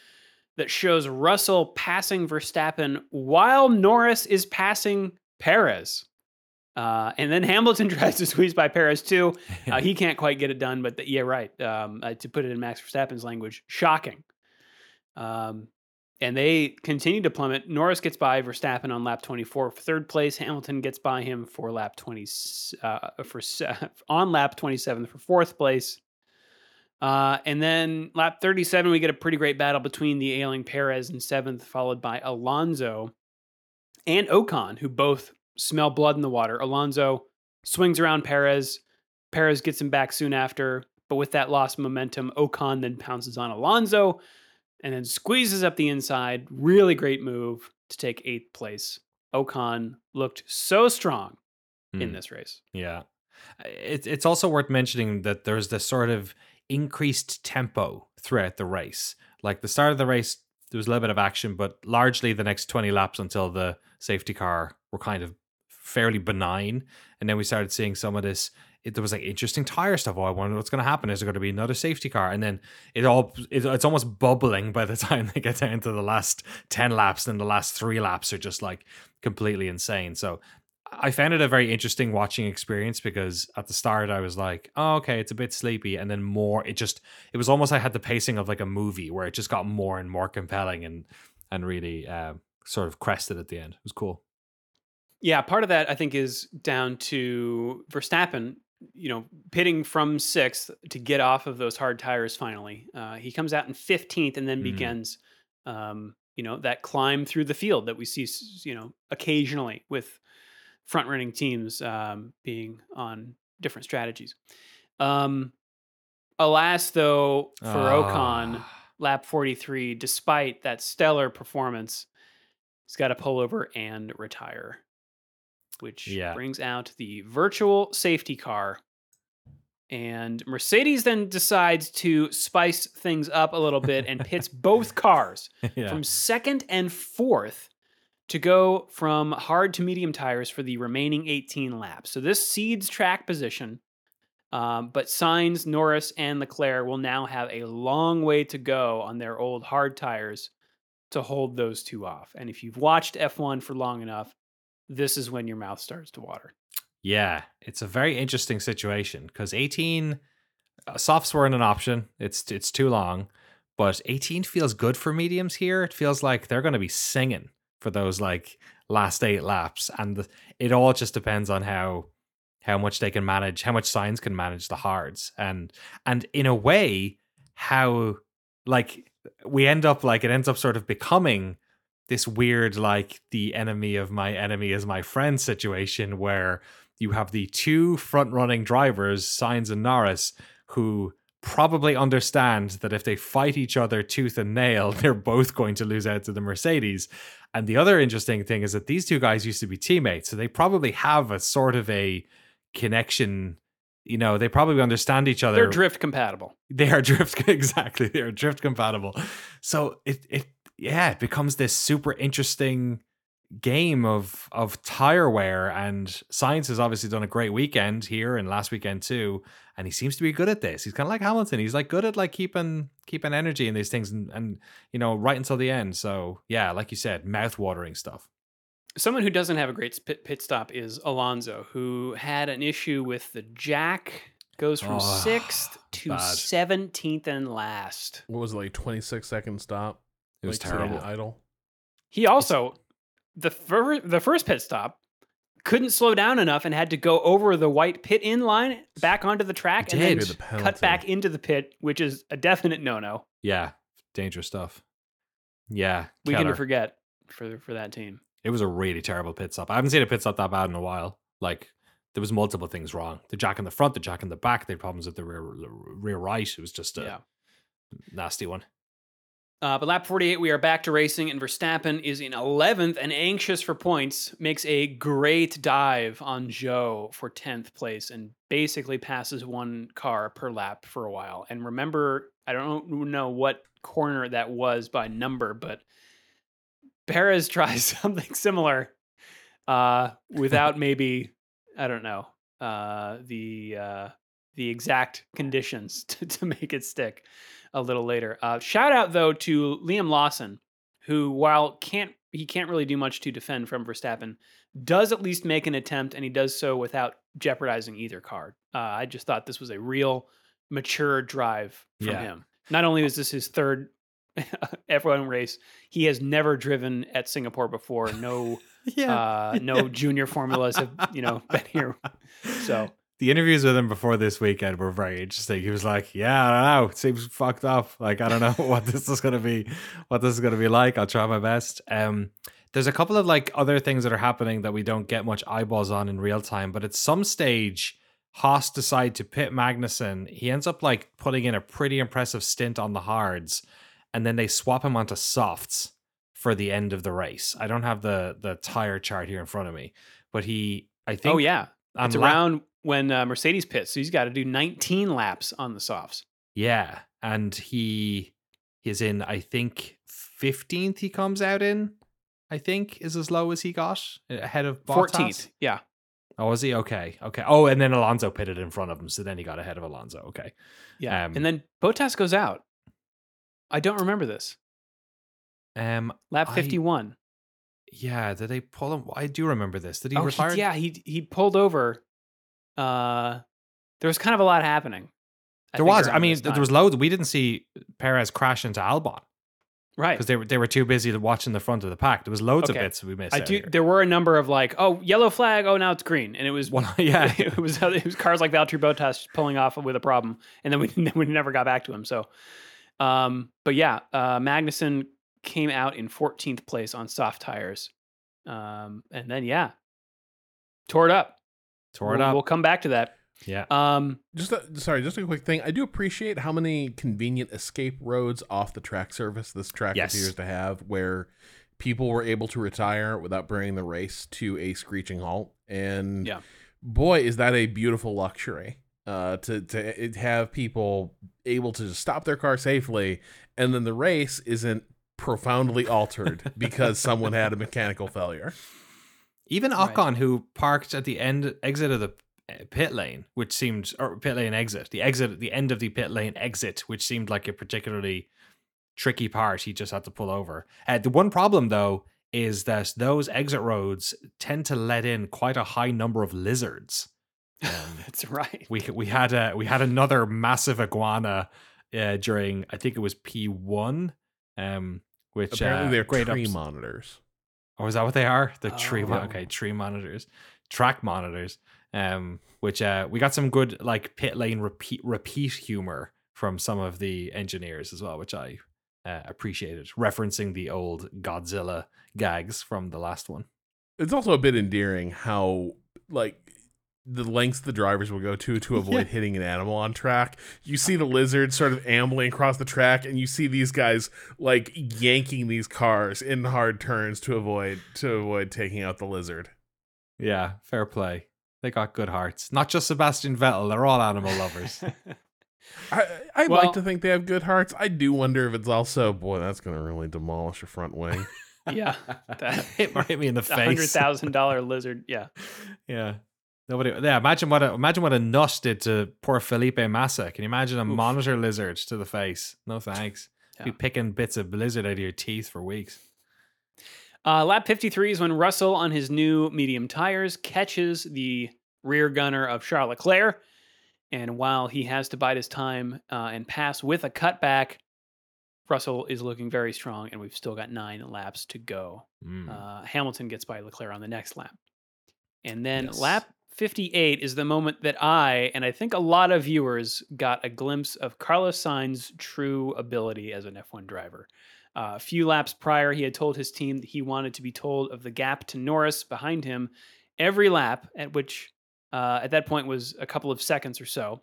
that shows Russell passing Verstappen while Norris is passing Perez. Uh, and then Hamilton tries to squeeze by Perez too. Uh, he can't quite get it done, but the, yeah, right. Um, uh, to put it in Max Verstappen's language, shocking. Um, and they continue to plummet. Norris gets by Verstappen on lap 24 for third place. Hamilton gets by him for lap 20 uh, for on lap 27 for fourth place. Uh, and then lap 37, we get a pretty great battle between the ailing Perez in seventh, followed by Alonso and Ocon, who both smell blood in the water. Alonso swings around Perez. Perez gets him back soon after, but with that lost momentum, Ocon then pounces on Alonso and then squeezes up the inside. Really great move to take eighth place. Ocon looked so strong in Hmm. this race. Yeah. It, it's also worth mentioning that there's this sort of increased tempo throughout the race. Like the start of the race, there was a little bit of action, but largely the next 20 laps until the safety car were kind of fairly benign. And then we started seeing some of this. It, there was like interesting tire stuff. Oh, I wonder what's going to happen. Is there going to be another safety car? And then it all it, it's almost bubbling by the time they get down to the last 10 laps. And the last three laps are just like completely insane. So I found it a very interesting watching experience because at the start I was like, oh, okay, it's a bit sleepy. And then more, it just, it was almost I had the pacing of like a movie where it just got more and more compelling and, and really uh, sort of crested at the end. It was cool. Yeah, part of that I think is down to Verstappen, you know, pitting from sixth to get off of those hard tires finally. Uh, he comes out in 15th and then Mm. begins, um, you know, that climb through the field that we see, you know, occasionally with front running teams um, being on different strategies. Um, alas, though, for Ocon, Ah. lap 43, despite that stellar performance, he's got to pull over and retire, which Yeah. brings out the virtual safety car. And Mercedes then decides to spice things up a little bit and pits both cars yeah. from second and fourth to go from hard to medium tires for the remaining 18 laps. So this seeds track position, um, but Sainz, Norris, and Leclerc will now have a long way to go on their old hard tires to hold those two off. And if you've watched F1 for long enough, this is when your mouth starts to water. Yeah, it's a very interesting situation because 18 uh, softs weren't an option. It's it's too long, but 18 feels good for mediums here. It feels like they're going to be singing for those like last eight laps, and the, it all just depends on how how much they can manage, how much Sainz can manage the hards, and and in a way, how like we end up like it ends up sort of becoming this weird like the enemy of my enemy is my friend situation where you have the two front running drivers, Sainz and Norris, who probably understand that if they fight each other tooth and nail, they're both going to lose out to the Mercedes. And the other interesting thing is that these two guys used to be teammates, so they probably have a sort of a connection. You know, they probably understand each other. They're drift compatible. They are drift exactly. They are drift compatible. So it it yeah, it becomes this super interesting game of of tire wear and Sainz has obviously done a great weekend here and last weekend too and he seems to be good at this he's kind of like hamilton he's like good at like keeping keeping energy in these things and, and you know right until the end so yeah like you said mouth watering stuff Someone who doesn't have a great pit, pit stop is Alonso, who had an issue with the jack, goes from Oh, sixth to bad. 17th and last. What was it, like 26 second stop? It was like, terrible Idle. He also the fir- the first pit stop couldn't slow down enough and had to go over the white pit in line back onto the track He and then. The cut back into the pit, which is a definite no-no. yeah dangerous stuff yeah we can forget for for that team. It was a really terrible pit stop. I haven't seen a pit stop that bad in a while. Like there was multiple things wrong. The jack in the front, the jack in the back. They had problems with the rear rear right. It was just a Yeah. nasty one. Uh, but lap 48, we are back to racing, and Verstappen is in 11th and anxious for points. Makes a great dive on Zhou for 10th place and basically passes one car per lap for a while. And remember, I don't know what corner that was by number, but Perez tries something similar uh, without maybe, I don't know, uh, the uh, the exact conditions to, to make it stick a little later. Uh, shout out though to Liam Lawson, who while can't he can't really do much to defend from Verstappen. Does at least make an attempt, and he does so without jeopardizing either car. Uh, I just thought this was a real mature drive from Yeah. him. Not only is this his third F1 race, he has never driven at Singapore before. No, uh, no junior formulas have you know been here. So the interviews with him before this weekend were very interesting. He was like, "Yeah, I don't know. It seems fucked up. Like, I don't know what this is gonna be, what this is gonna be like. I'll try my best." Um, there's a couple of like other things that are happening that we don't get much eyeballs on in real time, but at some stage, Haas decide to pit Magnussen. He ends up like putting in a pretty impressive stint on the hards, and then they swap him onto softs for the end of the race. I don't have the the tire chart here in front of me, but he, I think, oh yeah, it's around when uh, Mercedes pits, so he's got to do 19 laps on the softs. Yeah, and he is in. I think fifteenth. He comes out in. I think is as low as he got ahead of Bottas. 14th, yeah. Oh, was he okay? Okay. Oh, and then Alonso pitted in front of him, so then he got ahead of Alonso. Okay. Yeah. Um, and then Bottas goes out. I don't remember this. Um. Lap I- 51. Yeah. Did they pull him? I do remember this. Did he oh, he- retire? yeah, he he pulled over. Uh there was kind of a lot happening. I There was. I mean, there was loads. We didn't see Perez crash into Albon right. because they were they were too busy watching the front of the pack. There was loads Okay. of bits we missed. I do here. there were a number of like, oh, yellow flag, oh now it's green. And it was Well, yeah. it was it was cars like Valtteri Bottas pulling off with a problem, and then we we never got back to him. So, um, but yeah, uh, Magnussen came out in 14th place on soft tires, um, and then yeah, tore it up. Tore it We'll- up. We'll come back to that. yeah. Um, Just a, sorry, just a quick thing. I do appreciate how many convenient escape roads off the track surface this track Yes. appears to have, where people were able to retire without bringing the race to a screeching halt. And Yeah. boy, is that a beautiful luxury uh, to to have people able to just stop their car safely, and then the race isn't profoundly altered because someone had a mechanical failure. Even Right. Ocon, who parked at the end exit of the uh, pit lane, which seemed or pit lane exit, the exit at the end of the pit lane exit, which seemed like a particularly tricky part. He just had to pull over. Uh, the one problem though is that those exit roads tend to let in quite a high number of lizards. Um, that's right. we we had a we had another massive iguana uh, during I think it was P one, um, which Apparently, uh, they're great tree ups- monitors. Or is that what they are? The tree, Oh. mon- okay, tree monitors, track monitors. Um, which uh, we got some good like pit lane repeat repeat humor from some of the engineers as well, which I uh, appreciated, referencing the old Godzilla gags from the last one. it's also a bit endearing how like the lengths the drivers will go to to avoid Yeah. hitting an animal on track. You see the lizard sort of ambling across the track, and you see these guys like yanking these cars in hard turns to avoid to avoid taking out the lizard. Yeah, fair play. They got good hearts. Not just Sebastian Vettel; they're all animal lovers. I I Well- like to think they have good hearts. I do wonder if it's also boy that's going to really demolish a front wing. yeah, that hit, hit me in the a hundred face. Hundred thousand dollar lizard. Yeah, Yeah. Nobody. Yeah. Imagine what a imagine what a nut did to poor Felipe Massa. Can you imagine a Oof. monitor lizard to the face? No thanks. Be Yeah. picking bits of lizard out of your teeth for weeks. Uh, lap 53 is when Russell, on his new medium tires, catches the rear gunner of Charles Leclerc. And while he has to bide his time uh, and pass with a cutback, Russell is looking very strong, and we've still got nine laps to go. Mm. Uh, Hamilton gets by Leclerc on the next lap. And then Yes. lap 58 is the moment that I, and I think a lot of viewers, got a glimpse of Carlos Sainz's true ability as an F1 driver. Uh, a few laps prior, he had told his team that he wanted to be told of the gap to Norris behind him every lap, at which uh, at that point was a couple of seconds or so.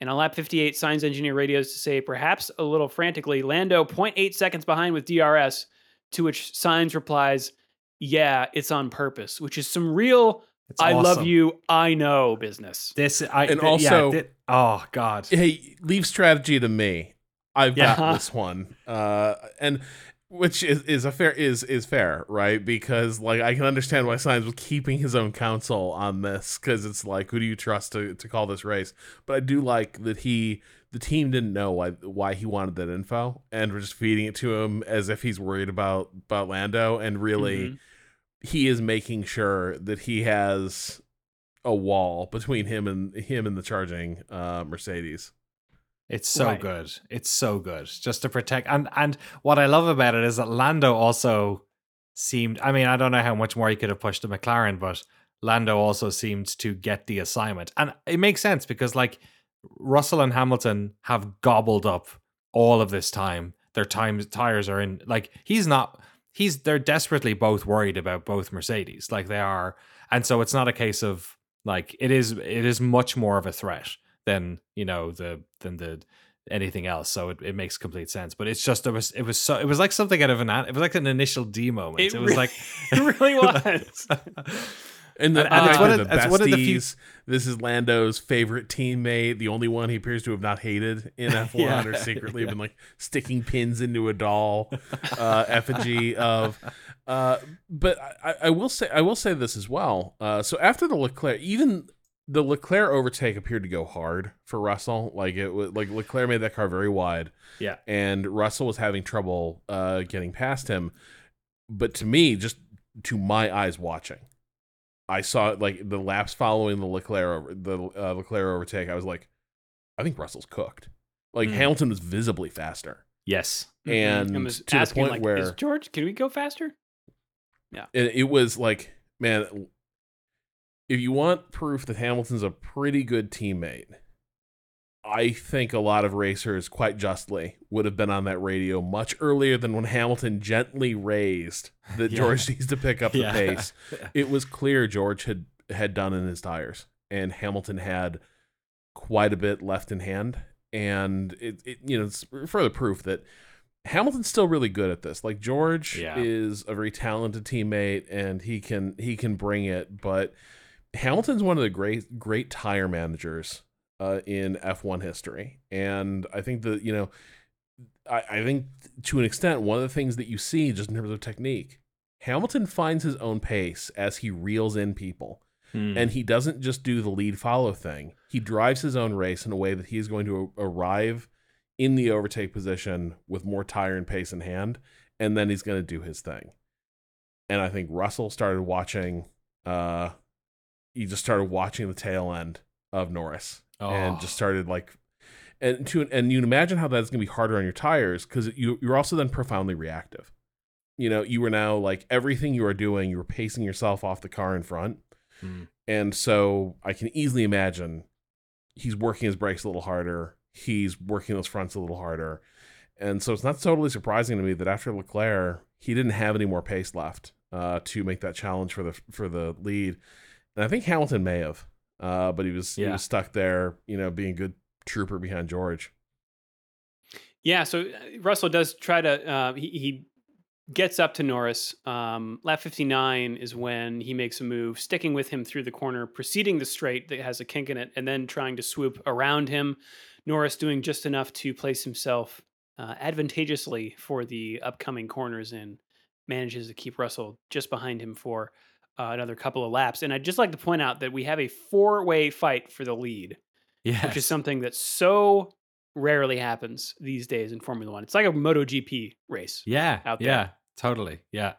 And on lap 58, Sainz engineer radios to say, perhaps a little frantically, Lando 0.8 seconds behind with DRS, to which Sainz replies, Yeah, it's on purpose, which is some real It's I love you, I know business. This I And th- yeah, also- oh god. hey, leave strategy to me. I've Yeah. got this one. Uh, and which is, is a fair is is fair, right? Because like I can understand why Sainz was keeping his own counsel on this because it's like who do you trust to, to call this race? But I do like that he the team didn't know why why he wanted that info and we're just feeding it to him as if he's worried about about Lando and really Mhm. He is making sure that he has a wall between him and him and the charging uh Mercedes. It's so Right. good. It's so good. Just to protect and and what I love about it is that Lando also seemed I mean, I don't know how much more he could have pushed the McLaren, but Lando also seemed to get the assignment. And it makes sense because like Russell and Hamilton have gobbled up all of this time. Their time tires are in like he's not he's they're desperately both worried about both Mercedes. Like they are and so it's not a case of like it is it is much more of a threat than you know the than the anything else so it, it makes complete sense but it's just it was it was so it was like something out of an it was like an initial d moment it, It was re- like it really was. And, the, And- and it's one of- the it's one of the few- besties. This is Lando's favorite teammate, the only one he appears to have not hated in F1 Yeah, or secretly yeah. been like sticking pins into a doll uh, effigy of. Uh, but I, I will say I will say this as well. Uh, so after the Leclerc, even the Leclerc overtake appeared to go hard for Russell. Like it was like Leclerc made that car very wide yeah and Russell was having trouble uh, getting past him. But to me, just to my eyes watching, I saw like the laps following the Leclerc over, the uh, Leclerc overtake. I was like, I think Russell's cooked. Like Mm. Hamilton was visibly faster, yes and Mm-hmm. I was to the point like, where is George, can we go faster? Yeah, and it was like, man, if you want proof that Hamilton's a pretty good teammate, I think a lot of racers, quite justly, would have been on that radio much earlier than when Hamilton gently raised that Yeah. George needs to pick up the Yeah. pace. It was clear George had had done in his tires, and Hamilton had quite a bit left in hand. And it, it you know, it's further proof that Hamilton's still really good at this. Like George Yeah. is a very talented teammate, and he can he can bring it. But Hamilton's one of the great great tire managers uh, in F1 history, and I think that you know, I, I think to an extent, one of the things that you see just in terms of technique, Hamilton finds his own pace as he reels in people. Hmm. And he doesn't just do the lead follow thing. He drives his own race in a way that he's going to arrive in the overtake position with more tire and pace in hand, and then he's going to do his thing. And I think Russell started watching. Uh, he just started watching the tail end of Norris, and Oh. just started like, and to and you can imagine how that's going to be harder on your tires because you you're also then profoundly reactive. You know, you were now like everything you are doing, you were pacing yourself off the car in front. Hmm. And so I can easily imagine he's working his brakes a little harder. He's working those fronts a little harder. And so it's not totally surprising to me that after Leclerc, he didn't have any more pace left uh, to make that challenge for the for the lead. And I think Hamilton may have, uh, but he was he was stuck there, you know, being a good trooper behind George. Yeah, so uh, Russell does try to. Uh, he, he gets up to Norris. Um, lap 59 is when he makes a move, sticking with him through the corner, preceding the straight that has a kink in it, and then trying to swoop around him. Norris doing just enough to place himself uh, advantageously for the upcoming corners and manages to keep Russell just behind him for uh, another couple of laps. And I'd just like to point out that we have a four way fight for the lead yes. which is something that so rarely happens these days in Formula One. It's like a MotoGP race. yeah out there. yeah totally yeah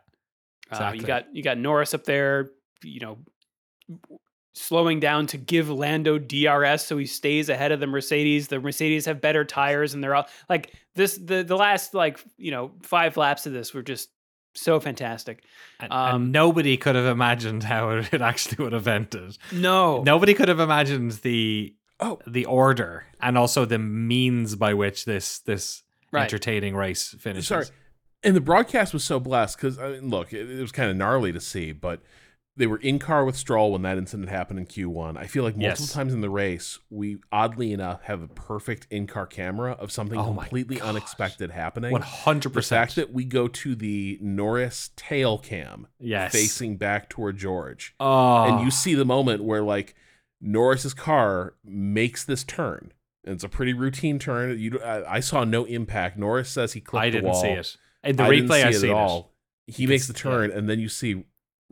Uh, exactly. you got you got Norris up there, you know, slowing down to give Lando DRS so he stays ahead of the Mercedes. The Mercedes have better tires, and they're all like this. The the last like you know five laps of this were just so fantastic. and, Um, and nobody could have imagined how it, it actually would have ended No, nobody could have imagined the Oh. the order and also the means by which this this Right. entertaining race finishes. Sorry. And the broadcast was so blessed because, I mean, look, it, it was kind of gnarly to see, but they were in car with Stroll when that incident happened in Q1. I feel like multiple Yes. times in the race, we oddly enough have a perfect in car camera of something Oh completely gosh. unexpected happening. 100%. The fact that we go to the Norris tail cam Yes. facing back toward George, Oh, and you see the moment where like Norris's car makes this turn. And it's a pretty routine turn. You, I, I saw no impact. Norris says he clipped I didn't see it. In the I replay, see I it see at all. He You makes the turn, and then you see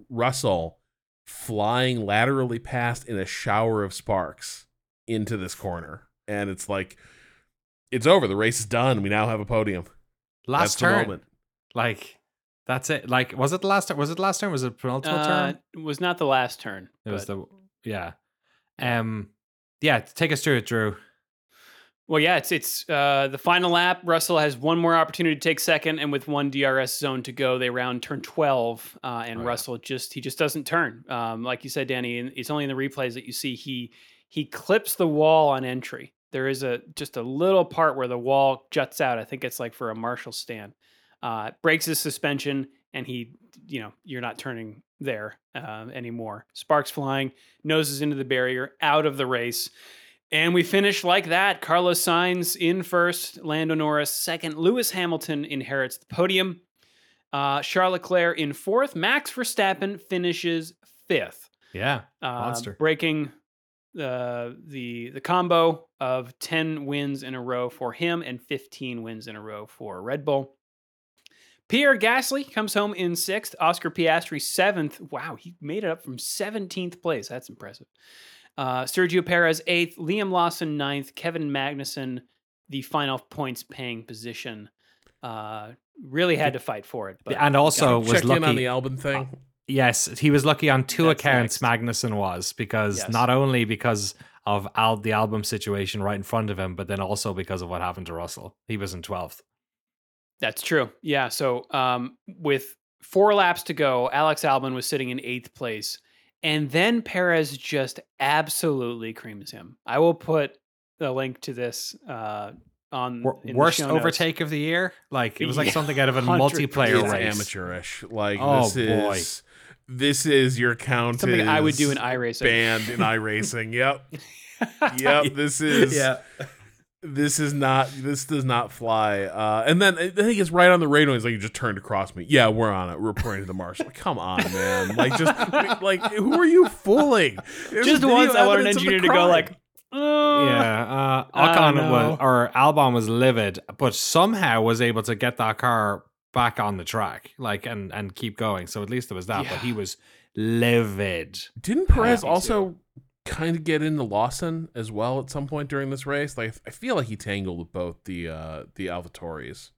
Russell flying laterally past in a shower of sparks into this corner, and it's like it's over. The race is done. We now have a podium. Last That's the turn, moment. like that's it. Like, was it the last turn? Was it the last turn? Was it penultimate Uh, turn? it was not the last turn. It was the yeah, um, yeah. Take us through it, Drew. Well, yeah, it's it's uh, the final lap. Russell has one more opportunity to take second, and with one DRS zone to go, they round turn twelve, uh, and Oh, yeah. Russell just he just doesn't turn. Um, like you said, Danny, and it's only in the replays that you see he he clips the wall on entry. There is a just a little part where the wall juts out. I think it's like for a Marshall stand. Uh, breaks his suspension, and he, you know, you're not turning there uh, anymore. Sparks flying, noses into the barrier, out of the race. And we finish like that. Carlos Sainz in first, Lando Norris second, Lewis Hamilton inherits the podium. Uh, Charles Leclerc in fourth, Max Verstappen finishes fifth, Yeah, uh, Monster. breaking the the the combo of ten wins in a row for him and fifteen wins in a row for Red Bull. Pierre Gasly comes home in sixth. Oscar Piastri seventh. Wow, he made it up from seventeenth place. That's impressive. Uh, Sergio Perez eighth, Liam Lawson ninth, Kevin Magnussen the final points paying position. Uh, really had to fight for it, but and also was Check lucky. in on the Albon thing. Yes, he was lucky on two That's accounts. next. Magnussen was because Yes. not only because of al- the Albon situation right in front of him, but then also because of what happened to Russell. He was in twelfth. That's true. Yeah. So um, with four laps to go, Alex Albon was sitting in eighth place. And then Perez just absolutely creams him. I will put the link to this uh, on Wor- in the worst show notes. overtake of the year. Like it was like Yeah, something out of a multiplayer It's race. amateurish. Like Oh, this is this is your count. Something I would do in is iRacing. Banned in iRacing. Yep. Yep. This is this is not this does not fly. Uh, and then I think it's right on the radio. He's like, "You just turned across me." Yeah, we're on it. We're reporting to the marshal. Like, come on, man. Like, just like who are you fooling? There's Just once I want an evidence of the engineer to go like, oh. Yeah, uh, I Ocon don't was, or Albon was livid, but somehow was able to get that car back on the track, like and and keep going. So at least there was that. But he was livid. Didn't Perez me also kind of get into Lawson as well at some point during this race? Like, I feel like he tangled with both the uh the AlphaTauris.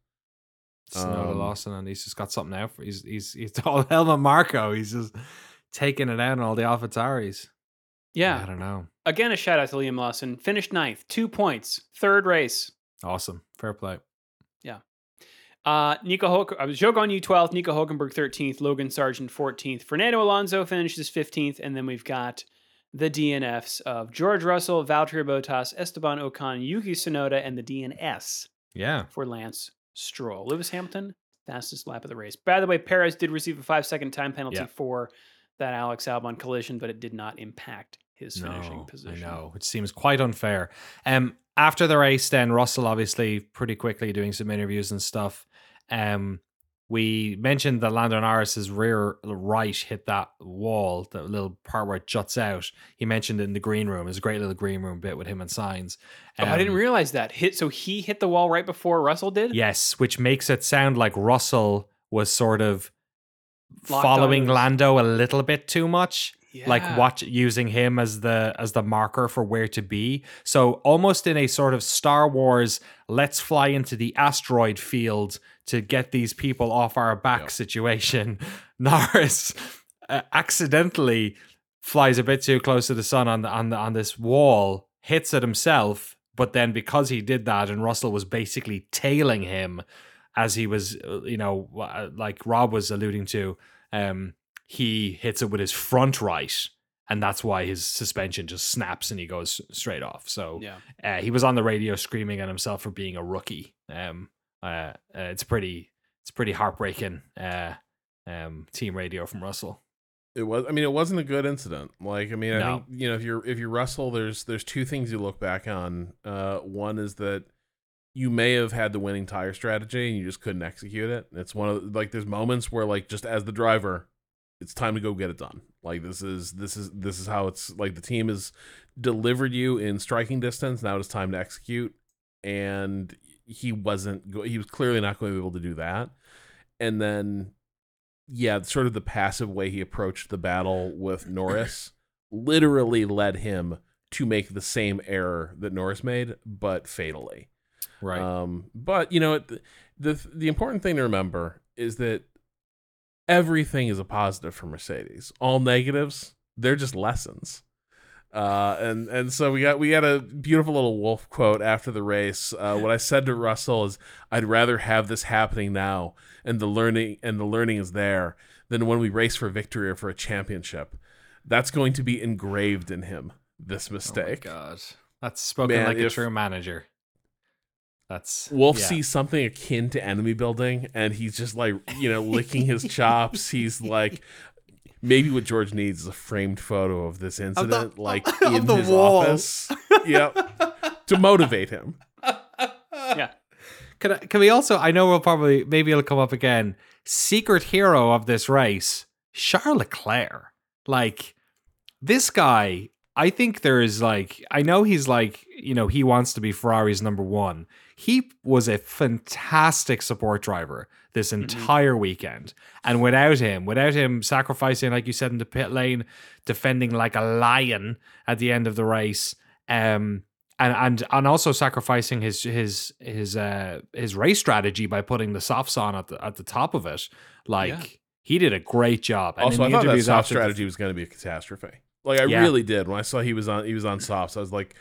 Tsunoda Um, Lawson, and he's just got something out for. He's he's he's all Helmut Marko. He's just taking it out on all the yeah I don't know. Again, a shout out to Liam Lawson. Finished ninth, two points, third race. Awesome, fair play. Yeah. Uh, Nico Hulk, I was Zhou Guanyu 12th, Nico Hulkenberg 13th, Logan Sargeant 14th, Fernando Alonso finishes 15th, and then we've got the DNFs of George Russell, Valtteri Bottas, Esteban Ocon, Yuki Tsunoda, and the DNS Yeah, for Lance Stroll. Lewis Hamilton, fastest lap of the race. By the way, Perez did receive a five second time penalty Yeah. for that Alex Albon collision, but it did not impact his finishing position. I know, which seems quite unfair. Um, after the race, then Russell obviously pretty quickly doing some interviews and stuff. Um, we mentioned that Lando Norris's rear right hit that wall, the little part where it juts out. He mentioned it in the green room. There's a great little green room bit with him and Sainz. Oh, I didn't Um, realize that. Hit so he hit the wall right before Russell did? Yes, which makes it sound like Russell was sort of Locked following Lando a little bit too much. Like watch using him as the as the marker for where to be. So almost in a sort of Star Wars, let's fly into the asteroid field to get these people off our back Yeah. situation. Norris uh, accidentally flies a bit too close to the sun on the, on the, on this wall, hits it himself, but then because he did that and Russell was basically tailing him as he was uh, you know uh, like Rob was alluding to um he hits it with his front right and that's why his suspension just snaps and he goes straight off so Yeah. uh, he was on the radio screaming at himself for being a rookie um uh, uh it's pretty it's pretty heartbreaking uh um team radio from Russell It was. I mean, it wasn't a good incident. Like, I mean, I No. think you know, if you're if you Russell, there's there's two things you look back on. Uh, one is that you may have had the winning tire strategy and you just couldn't execute it. It's one of like there's moments where like just as the driver, it's time to go get it done. Like this is this is this is how it's like the team has delivered you in striking distance. Now it's time to execute, and he wasn't. Go- he was clearly not going to be able to do that. and then yeah, sort of the passive way he approached the battle with Norris literally led him to make the same error that Norris made, but fatally. Right. Um, but you know, the, the the important thing to remember is that everything is a positive for Mercedes. All negatives, they're just lessons. Uh, and and so we got we got a beautiful little Wolff quote after the race. Uh, what I said to Russell is, "I'd rather have this happening now, and the learning and the learning is there, than when we race for victory or for a championship. That's going to be engraved in him. This mistake. Oh god. That's spoken Man, like a true manager. That's Wolff yeah. sees something akin to enemy building, and he's just like, you know, licking his chops. He's like, maybe what George needs is a framed photo of this incident, like of in the his wall. office. yep, to motivate him. yeah. Can I, can we also? I know we'll probably maybe it'll come up again. Secret hero of this race, Charles Leclerc. Like this guy, I think there's like I know he's like you know he wants to be Ferrari's number one. He was a fantastic support driver this entire weekend, and without him, without him sacrificing, like you said, in the pit lane, defending like a lion at the end of the race, um, and and and also sacrificing his his his uh his race strategy by putting the softs on at the at the top of it. Like Yeah. he did a great job. And also, I thought that soft after the- strategy was going to be a catastrophe. Like I Yeah. really did when I saw he was on he was on softs. I was like,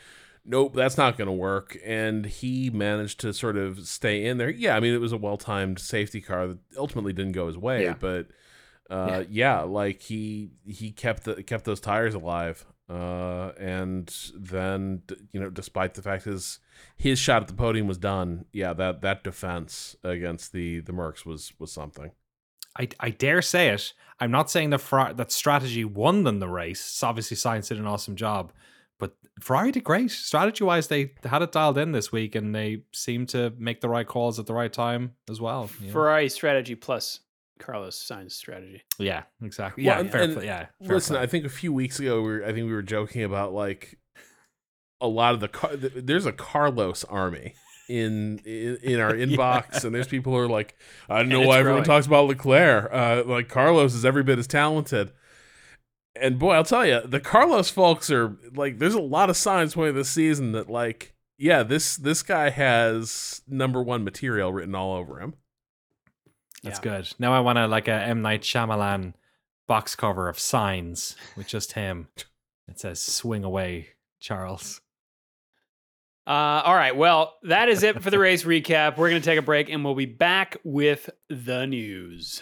nope, that's not going to work. And he managed to sort of stay in there. Yeah, I mean it was a well timed safety car that ultimately didn't go his way, Yeah. but uh, yeah. like he he kept the kept those tires alive. Uh, and then you know, despite the fact his his shot at the podium was done, yeah, that that defense against the the Mercs was was something. I, I dare say it. I'm not saying that Fer- that strategy won them the race. Obviously, Sainz did an awesome job, but Ferrari did great. Strategy wise, they had it dialed in this week, and they seemed to make the right calls at the right time as well. you know? Ferrari strategy plus Carlos Sainz strategy. yeah, exactly. Well, Yeah, and- fair and play. Yeah, fair Listen, play. I think a few weeks ago, we were, I think we were joking about like a lot of the car. There's a Carlos army in in, in our inbox, and there's people who are like, I don't know it's why everyone talks about Leclerc. Uh, like Carlos is every bit as talented. And boy, I'll tell you, the Carlos folks are like, there's a lot of signs pointing this season that like, yeah, this this guy has number one material written all over him. That's Yeah. good. Now I want to like a M Night Shyamalan box cover of signs with just him. It says "Swing away, Charles." Uh, all right. Well, that is it for the race recap. We're going to take a break and we'll be back with the news.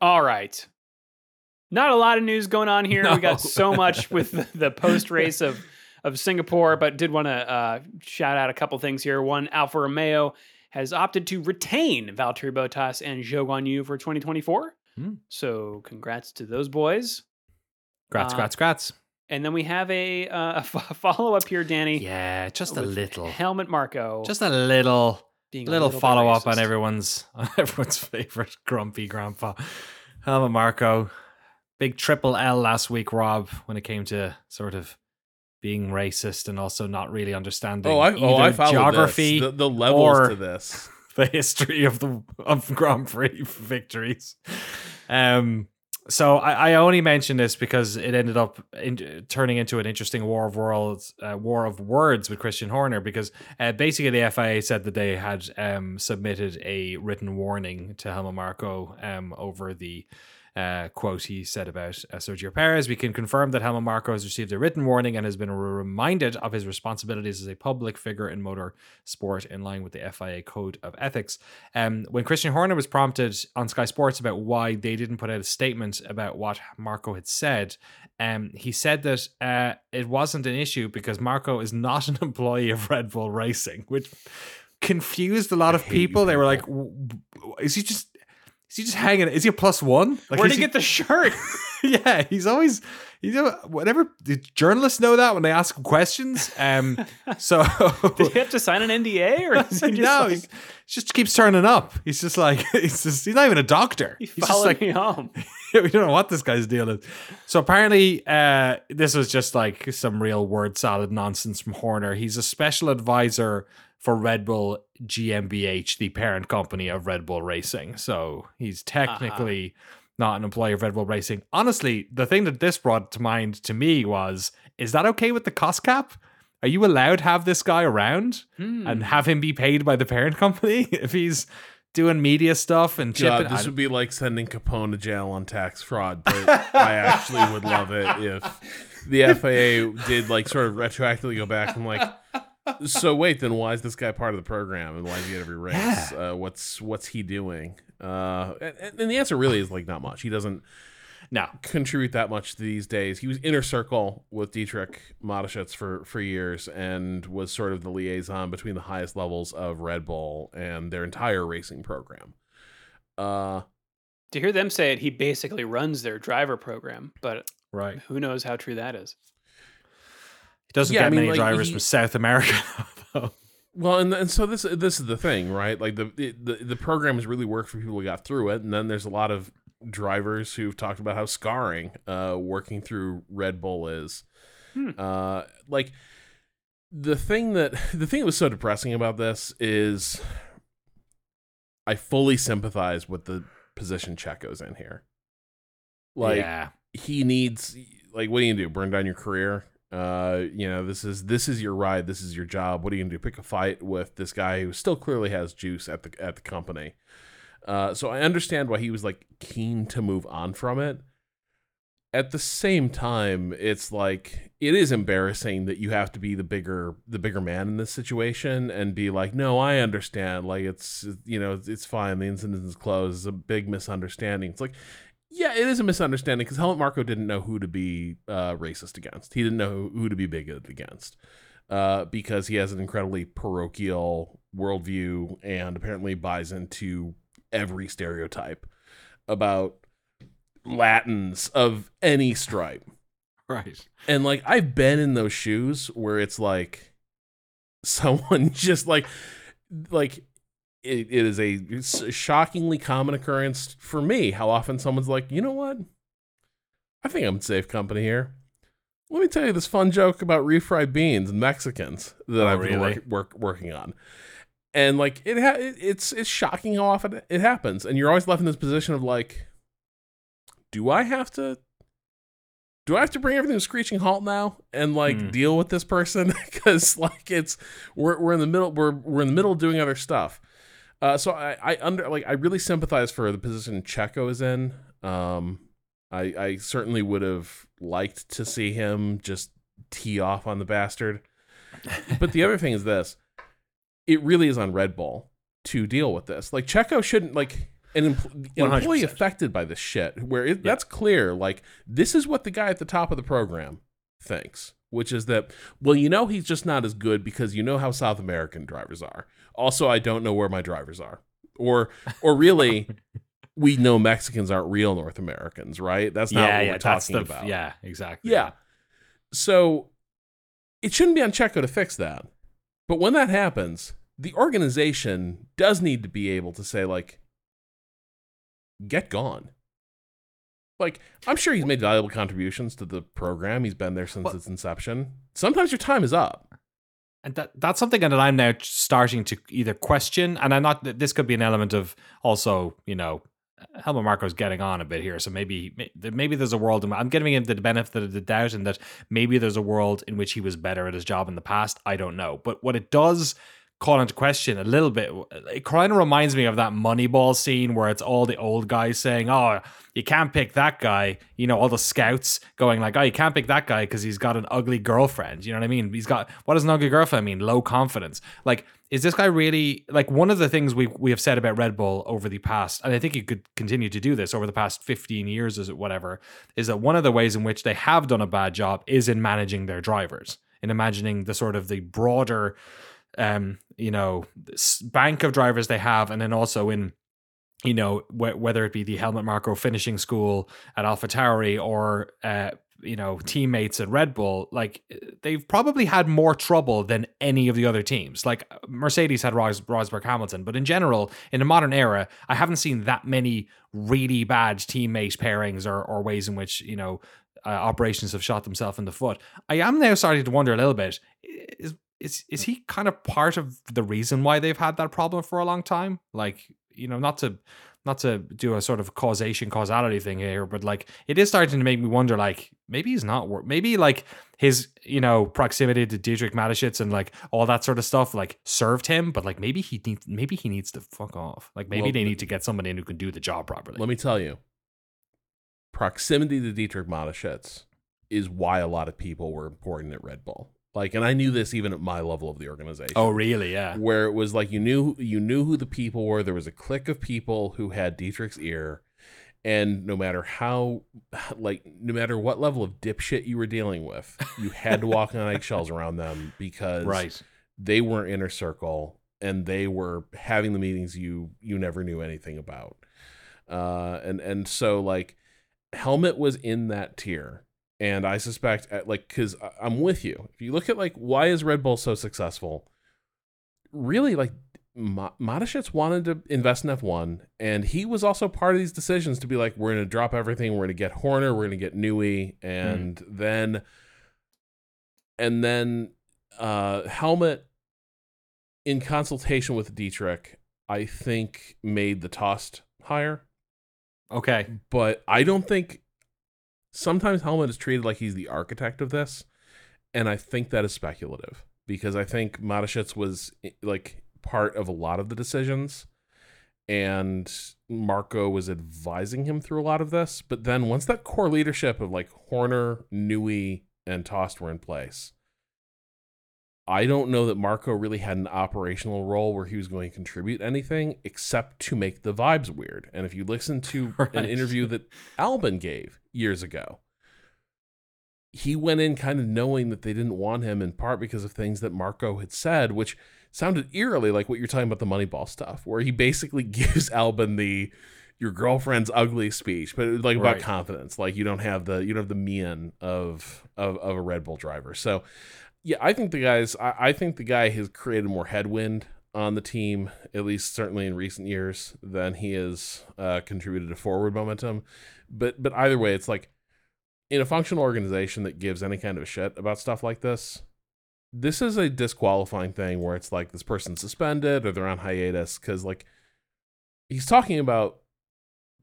All right. Not a lot of news going on here. No. We got so much with the, the post race of of Singapore, but did want to uh, shout out a couple things here. One, Alfa Romeo has opted to retain Valtteri Bottas and Zhou Guan Yu for 2024. Hmm. So, congrats to those boys. Grats, Uh, grats, grats. And then we have a, uh, a follow up here, Danny. Yeah, just a little, Helmut Marko. just a little, being a little, little follow up on everyone's on everyone's favorite grumpy grandpa, Helmut Marko. Big triple L last week, Rob, when it came to sort of being racist and also not really understanding Oh, I oh I follow geography this. The, the levels or to this. the history of the of Grand Prix victories. Um, so I, I only mention this because it ended up in, turning into an interesting war of worlds, uh, war of words with Christian Horner. Because uh, basically, the FIA said that they had um, submitted a written warning to Helmut Marko um, over the uh, quote he said about uh, Sergio Perez. We can confirm that Helmut Marko has received a written warning and has been reminded of his responsibilities as a public figure in motor sport in line with the FIA Code of Ethics. Um, when Christian Horner was prompted on Sky Sports about why they didn't put out a statement about what Marko had said, um, he said that uh, it wasn't an issue because Marko is not an employee of Red Bull Racing, which confused a lot of people. They were like, "W- w- "Is he just is he just hanging? Is he a plus one? Like, Where did he get the shirt? yeah, he's always you know whatever. The journalists know that when they ask him questions. Um, so Did he have to sign an NDA or is he just no, like, he just keeps turning up. He's just like he's just he's not even a doctor. he He's just like me home? we don't know what this guy's deal is. So apparently, uh, this was just like some real word salad nonsense from Horner. He's a special advisor for Red Bull GmbH, the parent company of Red Bull Racing. So he's technically not an employee of Red Bull Racing. Honestly, the thing that this brought to mind to me was: is that okay with the cost cap? Are you allowed to have this guy around Hmm. and have him be paid by the parent company if he's doing media stuff and chipping? God, this would be like sending Capone to jail on tax fraud, but I actually would love it if the FIA did like sort of retroactively go back and like. So wait, then why is this guy part of the program and why is he at every race? Uh, what's what's he doing? Uh, and, and the answer really is like not much. He doesn't no, contribute that much these days. He was inner circle with Dietrich Mateschitz for for years and was sort of the liaison between the highest levels of Red Bull and their entire racing program. Uh, To hear them say it, he basically runs their driver program, but right. who knows how true that is? He doesn't Yeah, get I mean, many like, drivers he- from South America. though. well, and and so this this is the thing, right? Like the the the program has really worked for people who got through it, and then there's a lot of drivers who've talked about how scarring uh, working through Red Bull is. Hmm. Uh, like the thing that the thing that was so depressing about this is I fully sympathize with the position Checo's in here. Like yeah, he needs like what are you do? Burn down your career? Uh, you know, this is this is your ride, this is your job. What are you gonna do? Pick a fight with this guy who still clearly has juice at the at the company. Uh, so I understand why he was like keen to move on from it. At the same time, it's like it is embarrassing that you have to be the bigger the bigger man in this situation and be like, no, I understand. Like it's you know it's, fine. The incident is closed. It's a big misunderstanding. It's like yeah, it is a misunderstanding because Helmut Marko didn't know who to be uh, racist against. He didn't know who to be bigoted against uh, because he has an incredibly parochial worldview and apparently buys into every stereotype about Latins of any stripe. right. And like I've been in those shoes where it's like someone just like like it, It is a shockingly common occurrence for me how often someone's like, "You know what? I think I'm in safe company here." Let me tell you this fun joke about refried beans and Mexicans that Oh, I've been really? work, work, working on. And like it, ha- it's it's shocking how often it happens, and you're always left in this position of like, do I have to do I have to bring everything to screeching halt now and like Hmm. deal with this person because like it's we're we're in the middle we're we're in the middle of doing other stuff. Uh, so I I under like I really sympathize for the position Checo is in. Um, I I certainly would have liked to see him just tee off on the bastard. But the other thing is this: it really is on Red Bull to deal with this. Like Checo shouldn't like an, empl- an employee affected by this shit. Where it, that's clear. Like this is what the guy at the top of the program thinks, which is that well, you know, he's just not as good because you know how South American drivers are. Also, I don't know where my drivers are, or or really. We know Mexicans aren't real North Americans, right? That's not yeah, what yeah, we're talking the about. yeah, exactly. Yeah. So it shouldn't be on Checo to fix that. But when that happens, the organization does need to be able to say, like, get gone. Like, I'm sure he's made valuable contributions to the program. He's been there since its inception. Sometimes your time is up. And that that's something that I'm now starting to either question, and I'm not. That this could be an element of also, you know, Helmut Marko's getting on a bit here, so maybe maybe there's a world. In, I'm giving him the benefit of the doubt, and that maybe there's a world in which he was better at his job in the past. I don't know, but what it does call into question a little bit. It kind of reminds me of that Moneyball scene where it's all the old guys saying, "Oh, you can't pick that guy." You know, all the scouts going like, "Oh, you can't pick that guy because he's got an ugly girlfriend." You know what I mean? He's got what does an ugly girlfriend mean? Low confidence. Like, is this guy really like one of the things we we have said about Red Bull over the past, and I think you could continue to do this over the past fifteen years, is whatever? Is that one of the ways in which they have done a bad job is in managing their drivers, in imagining the sort of the broader um, you know, bank of drivers they have, and then also in you know, wh- whether it be the Helmut Marko finishing school at AlphaTauri or uh, you know teammates at Red Bull, like they've probably had more trouble than any of the other teams. Like Mercedes had Ros- Rosberg Hamilton, but in general, in the modern era, I haven't seen that many really bad teammate pairings or or ways in which you know uh, operations have shot themselves in the foot. I am now starting to wonder a little bit: is is is hmm. he kind of part of the reason why they've had that problem for a long time? Like, you know, not to not to do a sort of causation causality thing here, but like it is starting to make me wonder. Like maybe he's not. Maybe like his you know proximity to Dietrich Mateschitz and like all that sort of stuff like served him, but like maybe he needs maybe he needs to fuck off. Like maybe well, they need to get someone in who can do the job properly. Let me tell you, proximity to Dietrich Mateschitz is why a lot of people were important at Red Bull. Like, and I knew this even at my level of the organization. Oh, really? Yeah. Where it was like you knew you knew who the people were. There was a clique of people who had Dietrich's ear, and no matter how, like, no matter what level of dipshit you were dealing with, you had to walk on eggshells around them because right. they weren't inner circle and they were having the meetings you you never knew anything about. Uh, and and so like, Helmut was in that tier and I suspect, uh, like, because I'm with you. If you look at like why is Red Bull so successful, really, like Ma- wanted to invest in F1, and he was also part of these decisions to be like, we're going to drop everything, we're going to get Horner, we're going to get Newey, and mm. then, and then uh, Helmut, in consultation with Dietrich, I think made the Tost hire. Okay, but I don't think sometimes Helmut is treated like he's the architect of this, and I think that is speculative because I think Mateschitz was like part of a lot of the decisions, and Marko was advising him through a lot of this. But then once that core leadership of like Horner, Newey, and Tost were in place, I don't know that Marko really had an operational role where he was going to contribute anything except to make the vibes weird. And if you listen to right. an interview that Albon gave years ago, he went in kind of knowing that they didn't want him in part because of things that Marko had said, which sounded eerily like what you're talking about the Moneyball stuff, where he basically gives Albon the your girlfriend's ugly speech, but like about right. confidence. Like you don't have the you don't have the mien of of of a Red Bull driver. So yeah, I think the guys. I, I think the guy has created more headwind on the team, at least certainly in recent years, than he has uh, contributed to forward momentum. But but either way, it's like in a functional organization that gives any kind of shit about stuff like this. This is a disqualifying thing where it's like this person's suspended or they're on hiatus because like he's talking about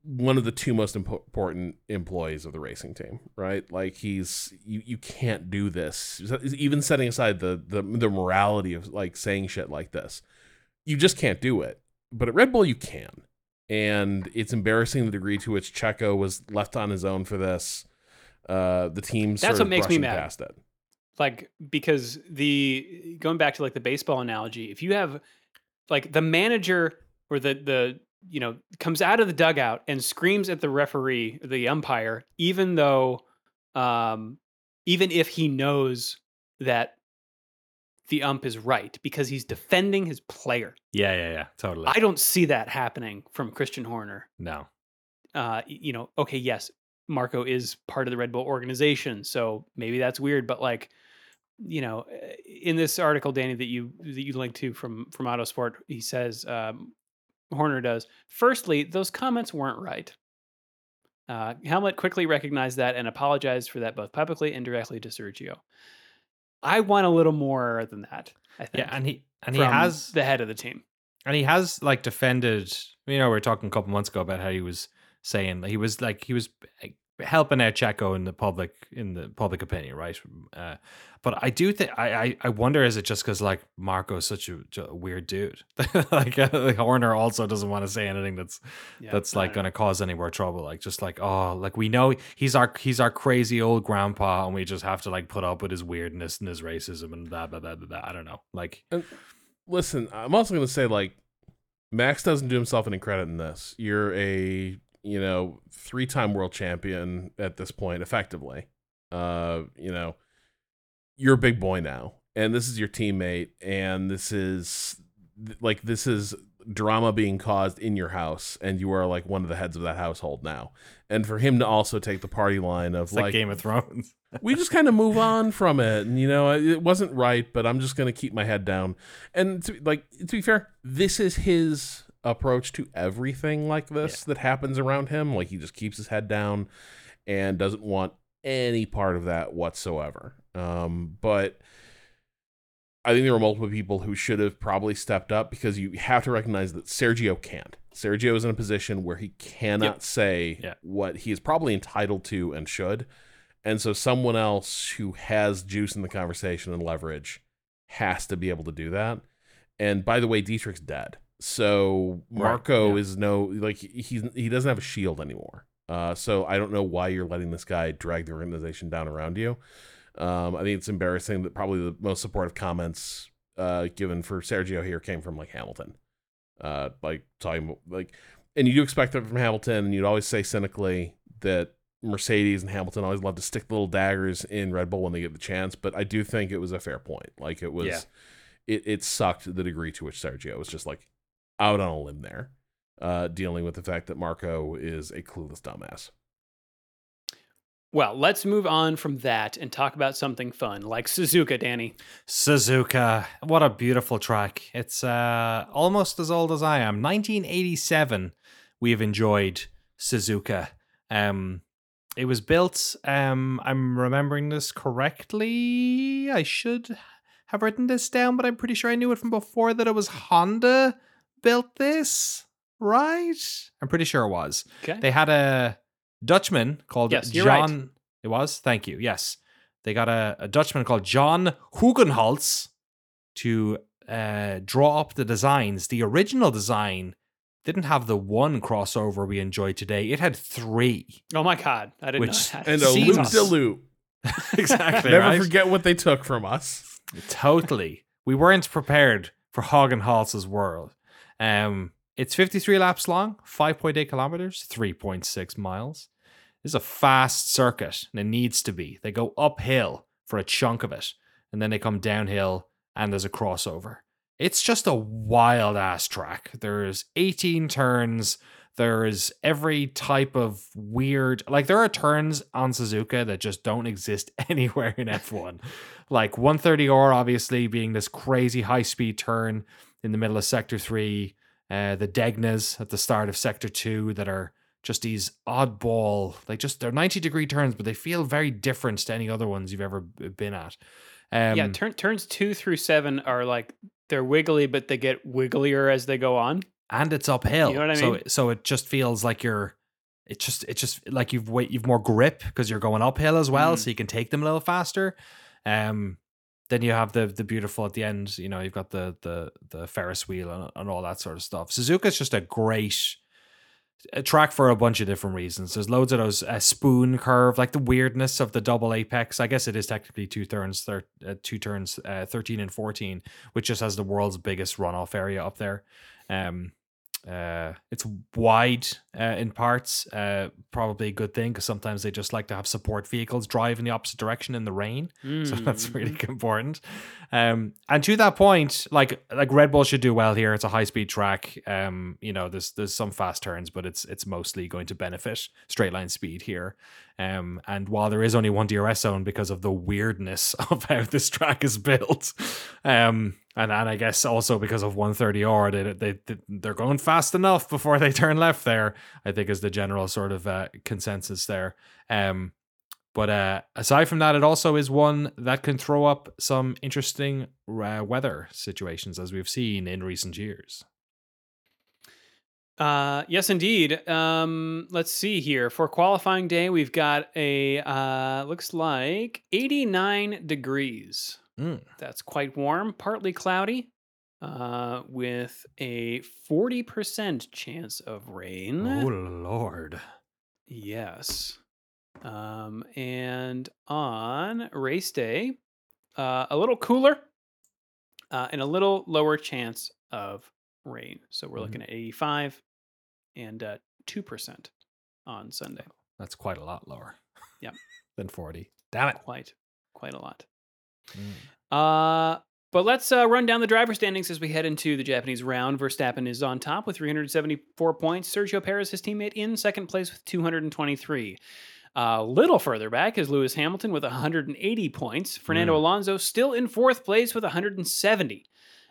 one of the two most important employees of the racing team, right? Like he's you you can't do this. Even setting aside the the the morality of like saying shit like this. You just can't do it. But at Red Bull you can. And it's embarrassing the degree to which Checo was left on his own for this. Uh the team That's what makes me mad. Past it. Like because the going back to like the baseball analogy, if you have like the manager or the the you know, comes out of the dugout and screams at the referee, the umpire, even though, um, even if he knows that the ump is right because he's defending his player. Yeah, yeah, yeah, totally. I don't see that happening from Christian Horner. No. Uh, you know, okay, yes, Marko is part of the Red Bull organization, so maybe that's weird, but like, you know, eh, in this article, Danny, that you that you linked to from from Autosport, he says um, Horner does. Firstly, those comments weren't right. Uh, Helmut quickly recognized that and apologized for that both publicly and directly to Sergio. I want a little more than that. I think. Yeah, and he and he has the head of the team, And he has like defended. You know, we were talking a couple months ago about how he was saying he was like he was eh, helping out Checo in the public in the public opinion, right? Uh, but I do think I, I I wonder is it just because like Marko's such a, a weird dude, like uh, Horner also doesn't want to say anything that's Yeah, that's like going to cause any more trouble. Like just like oh, like we know he's our he's our crazy old grandpa, and we just have to like put up with his weirdness and his racism and blah blah blah blah. blah. I don't know, like Listen, I'm also going to say like Max doesn't do himself any credit in this. You're a you know three-time world champion at this point, effectively. Uh, you know, you're a big boy now, and this is your teammate, and this is like this is drama being caused in your house, and you are like one of the heads of that household now. And for him to also take the party line of it's like, Game of Thrones. we just kind of move on from it and you know it wasn't right but i'm just going to keep my head down and to, like to be fair this is his approach to everything like this that happens around him like he just keeps his head down and doesn't want any part of that whatsoever um but i think there were multiple people who should have probably stepped up because you have to recognize that sergio can't sergio is in a position where he cannot Yep. say Yeah. what he is probably entitled to and should and so someone else who has juice in the conversation and leverage has to be able to do that. And by the way, Dietrich's dead. So Right, Marko yeah. is no like he's he doesn't have a shield anymore. Uh, so I don't know why you're letting this guy drag the organization down around you. Um, I think it's embarrassing that probably the most supportive comments uh, given for Sergio here came from like Hamilton, uh, like talking about, like, and you do expect that from Hamilton, and you'd always say cynically that Mercedes and Hamilton always love to stick little daggers in Red Bull when they get the chance, but I do think it was a fair point. Like it was, Yeah. it it sucked the degree to which Sergio was just like out on a limb there, uh, dealing with the fact that Marko is a clueless dumbass. Well, let's move on from that and talk about something fun like Suzuka, Danny. Suzuka, what a beautiful track. It's uh, almost as old as I am. 1987, we've enjoyed Suzuka. Um, it was built, um, I'm remembering this correctly. I should have written this down, but I'm pretty sure I knew it from before that it was Honda built this, right? I'm pretty sure it was. Okay. They had a Dutchman called Yes, you're right. John. It was? Thank you. Yes. They got a, a Dutchman called John Hugenholtz to uh, draw up the designs. The original design didn't have the one crossover we enjoy today, it had three. oh my God. I didn't Which- know that. And a loop de loop. exactly. Never right? forget what they took from us. Totally. We weren't prepared for Hugenholtz's world. Um, it's 53 laps long, 5.8 kilometers, 3.6 miles. This is a fast circuit, and it needs to be. They go uphill for a chunk of it, and then they come downhill, and there's a crossover. It's just a wild ass track. There's 18 turns. There's every type of weird, like there are turns on Suzuka that just don't exist anywhere in F1. like 130R, obviously being this crazy high speed turn in the middle of Sector 3, uh, the Degners at the start of Sector 2 that are just these oddball, like just they're 90 degree turns, but they feel very different to any other ones you've ever been at. Um, yeah, turn, turns two through seven are like they're wiggly, but they get wigglier as they go on. and it's uphill. You know what I So mean? so it just feels like you're it just it just like you've wait you've more grip because you're going uphill as well, Mm. so you can take them a little faster. Um then you have the the beautiful at the end, you know, you've got the the the Ferris wheel and, and all that sort of stuff. Suzuka's just a great a track for a bunch of different reasons. There's loads of those uh, spoon curve, like the weirdness of the double apex. I guess it is technically two turns, thir- uh, two turns, uh, thirteen and fourteen, which just has the world's biggest runoff area up there. Um, uh, it's wide uh, in parts, uh, probably a good thing because sometimes they just like to have support vehicles drive in the opposite direction in the rain so that's really Mm. important. Um, and to that point, like like Red Bull should do well here. It's a high speed track. Um, you know, there's there's some fast turns, but it's it's mostly going to benefit straight line speed here. Um, and while there is only one DRS zone because of the weirdness of how this track is built, um, and and I guess also because of 130R, they they they- they're going fast enough before they turn left there. I think is the general sort of uh, consensus there. Um, but uh, aside from that, it also is one that can throw up some interesting uh, weather situations, as we've seen in recent years. Uh, yes, indeed. Um, let's see here. For qualifying day, we've got a uh, looks like 89 degrees. Mm. That's quite warm, partly cloudy, uh, with a 40% chance of rain. Oh lord. Yes. Um, and on race day, uh, a little cooler uh, and a little lower chance of rain. So we're Mhm. looking at 85 and uh, 2% on Sunday. That's quite a lot lower. Yep. than 40. Damn it. Quite, quite a lot. Mm. Uh, but let's uh, run down the driver standings as we head into the Japanese round. Verstappen is on top with 374 points. Sergio Perez, his teammate, in second place with 223. A little further back is Lewis Hamilton with 180 points. Fernando Mm. Alonso still in fourth place with 170.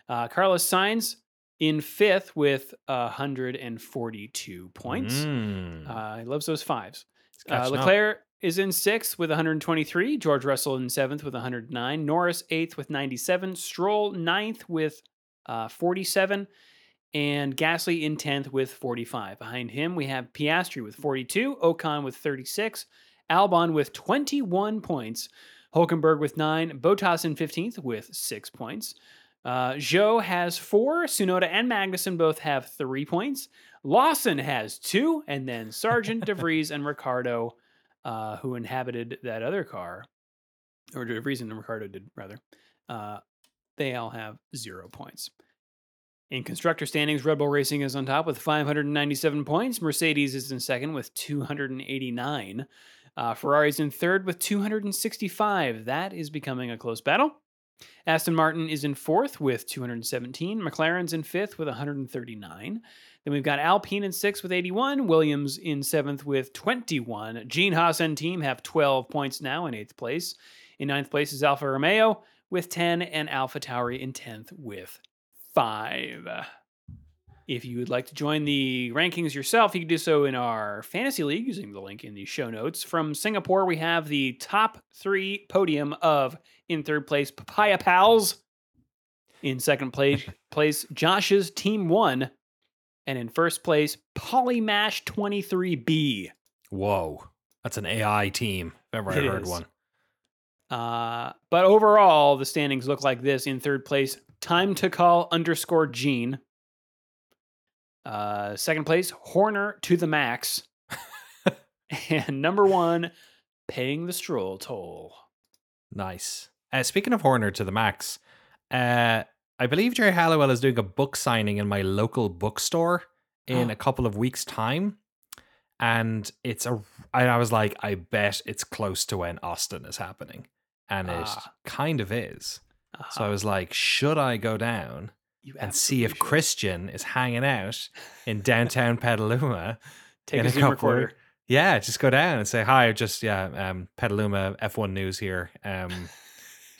Uh, Carlos Sainz in fifth with 142 points. Mm. Uh, he loves those fives. Uh, catching up. Leclerc is in sixth with 123. George Russell in seventh with 109. Norris eighth with 97. Stroll ninth with uh, 47. And Gasly in 10th with 45. Behind him, we have Piastri with 42. Ocon with 36. Albon with 21 points. Hulkenberg with 9. Bottas in 15th with 6 points. Uh, Zhou has 4. Tsunoda and Magnussen both have 3 points. Lawson has 2. And then Sargeant, DeVries, and Ricciardo uh, who inhabited that other car, or De Vries and Ricciardo did rather, uh, they all have zero points. In constructor standings, Red Bull Racing is on top with 597 points. Mercedes is in second with 289. Uh, Ferrari's in third with 265. That is becoming a close battle. Aston Martin is in fourth with 217. McLaren's in fifth with 139. Then we've got Alpine in sixth with 81. Williams in seventh with 21. Gene Haas and team have 12 points now in eighth place. In ninth place is Alfa Romeo with 10, and Alpha Tauri in 10th with 5. If you would like to join the rankings yourself, you can do so in our fantasy league using the link in the show notes. From Singapore, we have the top three podium of in third place, Papaya Pals. In second place, place Josh's Team One. And in first place, Polymash 23B. Whoa. That's an AI team, if ever I It heard is. one. Uh, but overall, the standings look like this. In third place, Time to Call underscore Gene. Uh, second place, Horner to the max. and number one, paying the stroll toll. Nice. Uh, speaking of Horner to the max, uh, I believe Geri Halliwell is doing a book signing in my local bookstore in a couple of weeks' time. And it's a, and I was like, I bet it's close to when Austin is happening. And it Ah. kind of is. So I Uh-huh. was like, should I go down and see if. Christian is hanging out in downtown Petaluma? take in a a Zoom couple- recorder. Yeah, just go down and say hi. Just yeah, um, Petaluma F1 News here. Um,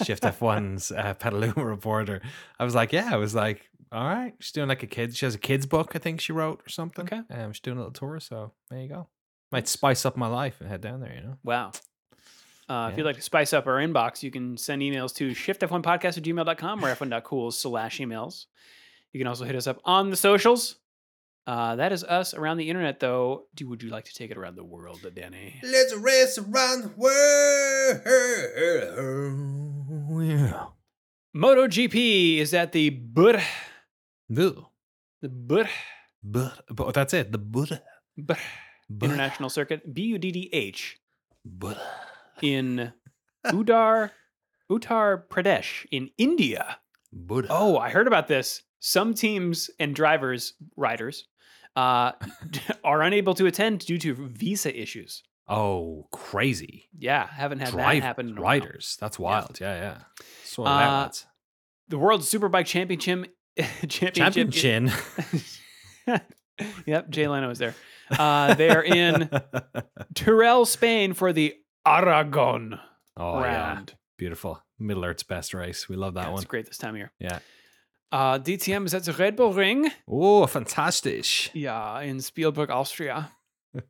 Shift F1's uh, Petaluma reporter. I was like, yeah, I was like, all right. She's doing like a kid. She has a kids book, I think she wrote or something. Okay. Um, she's doing a little tour, so there you go. Might spice up my life and head down there. You know. Wow. Uh, If you'd like to spice up our inbox, you can send emails to shiftf1podcast at gmail.com or f1.cool slash emails. You can also hit us up on the socials. Uh, that is us around the internet, though. Do would you like to take it around the world, Danny? Let's race around the world. Yeah. MotoGP is at the Bur, Boo. the Bur, But, but that's it. The Buddha. Bur International Circuit, B U D D H, Buddha. In Udar, Uttar Pradesh in India. Buddha. Oh, I heard about this. Some teams and drivers, riders, uh, are unable to attend due to visa issues. Oh, crazy. Yeah, haven't had Drive- that happen. in a while. Riders. That's wild. Yeah, yeah. Of Uh. The World Superbike Championship. Champion Championship. chin. yep, Jay Leno is there. Uh, they're in Teruel, Spain for the Aragon oh, yeah. Beautiful. Middle Earth's best race. We love that Yeah, one. It's great this time of year. Yeah. Uh, DTM is at the Red Bull Ring. Oh, fantastic. Yeah, in Spielberg, Austria.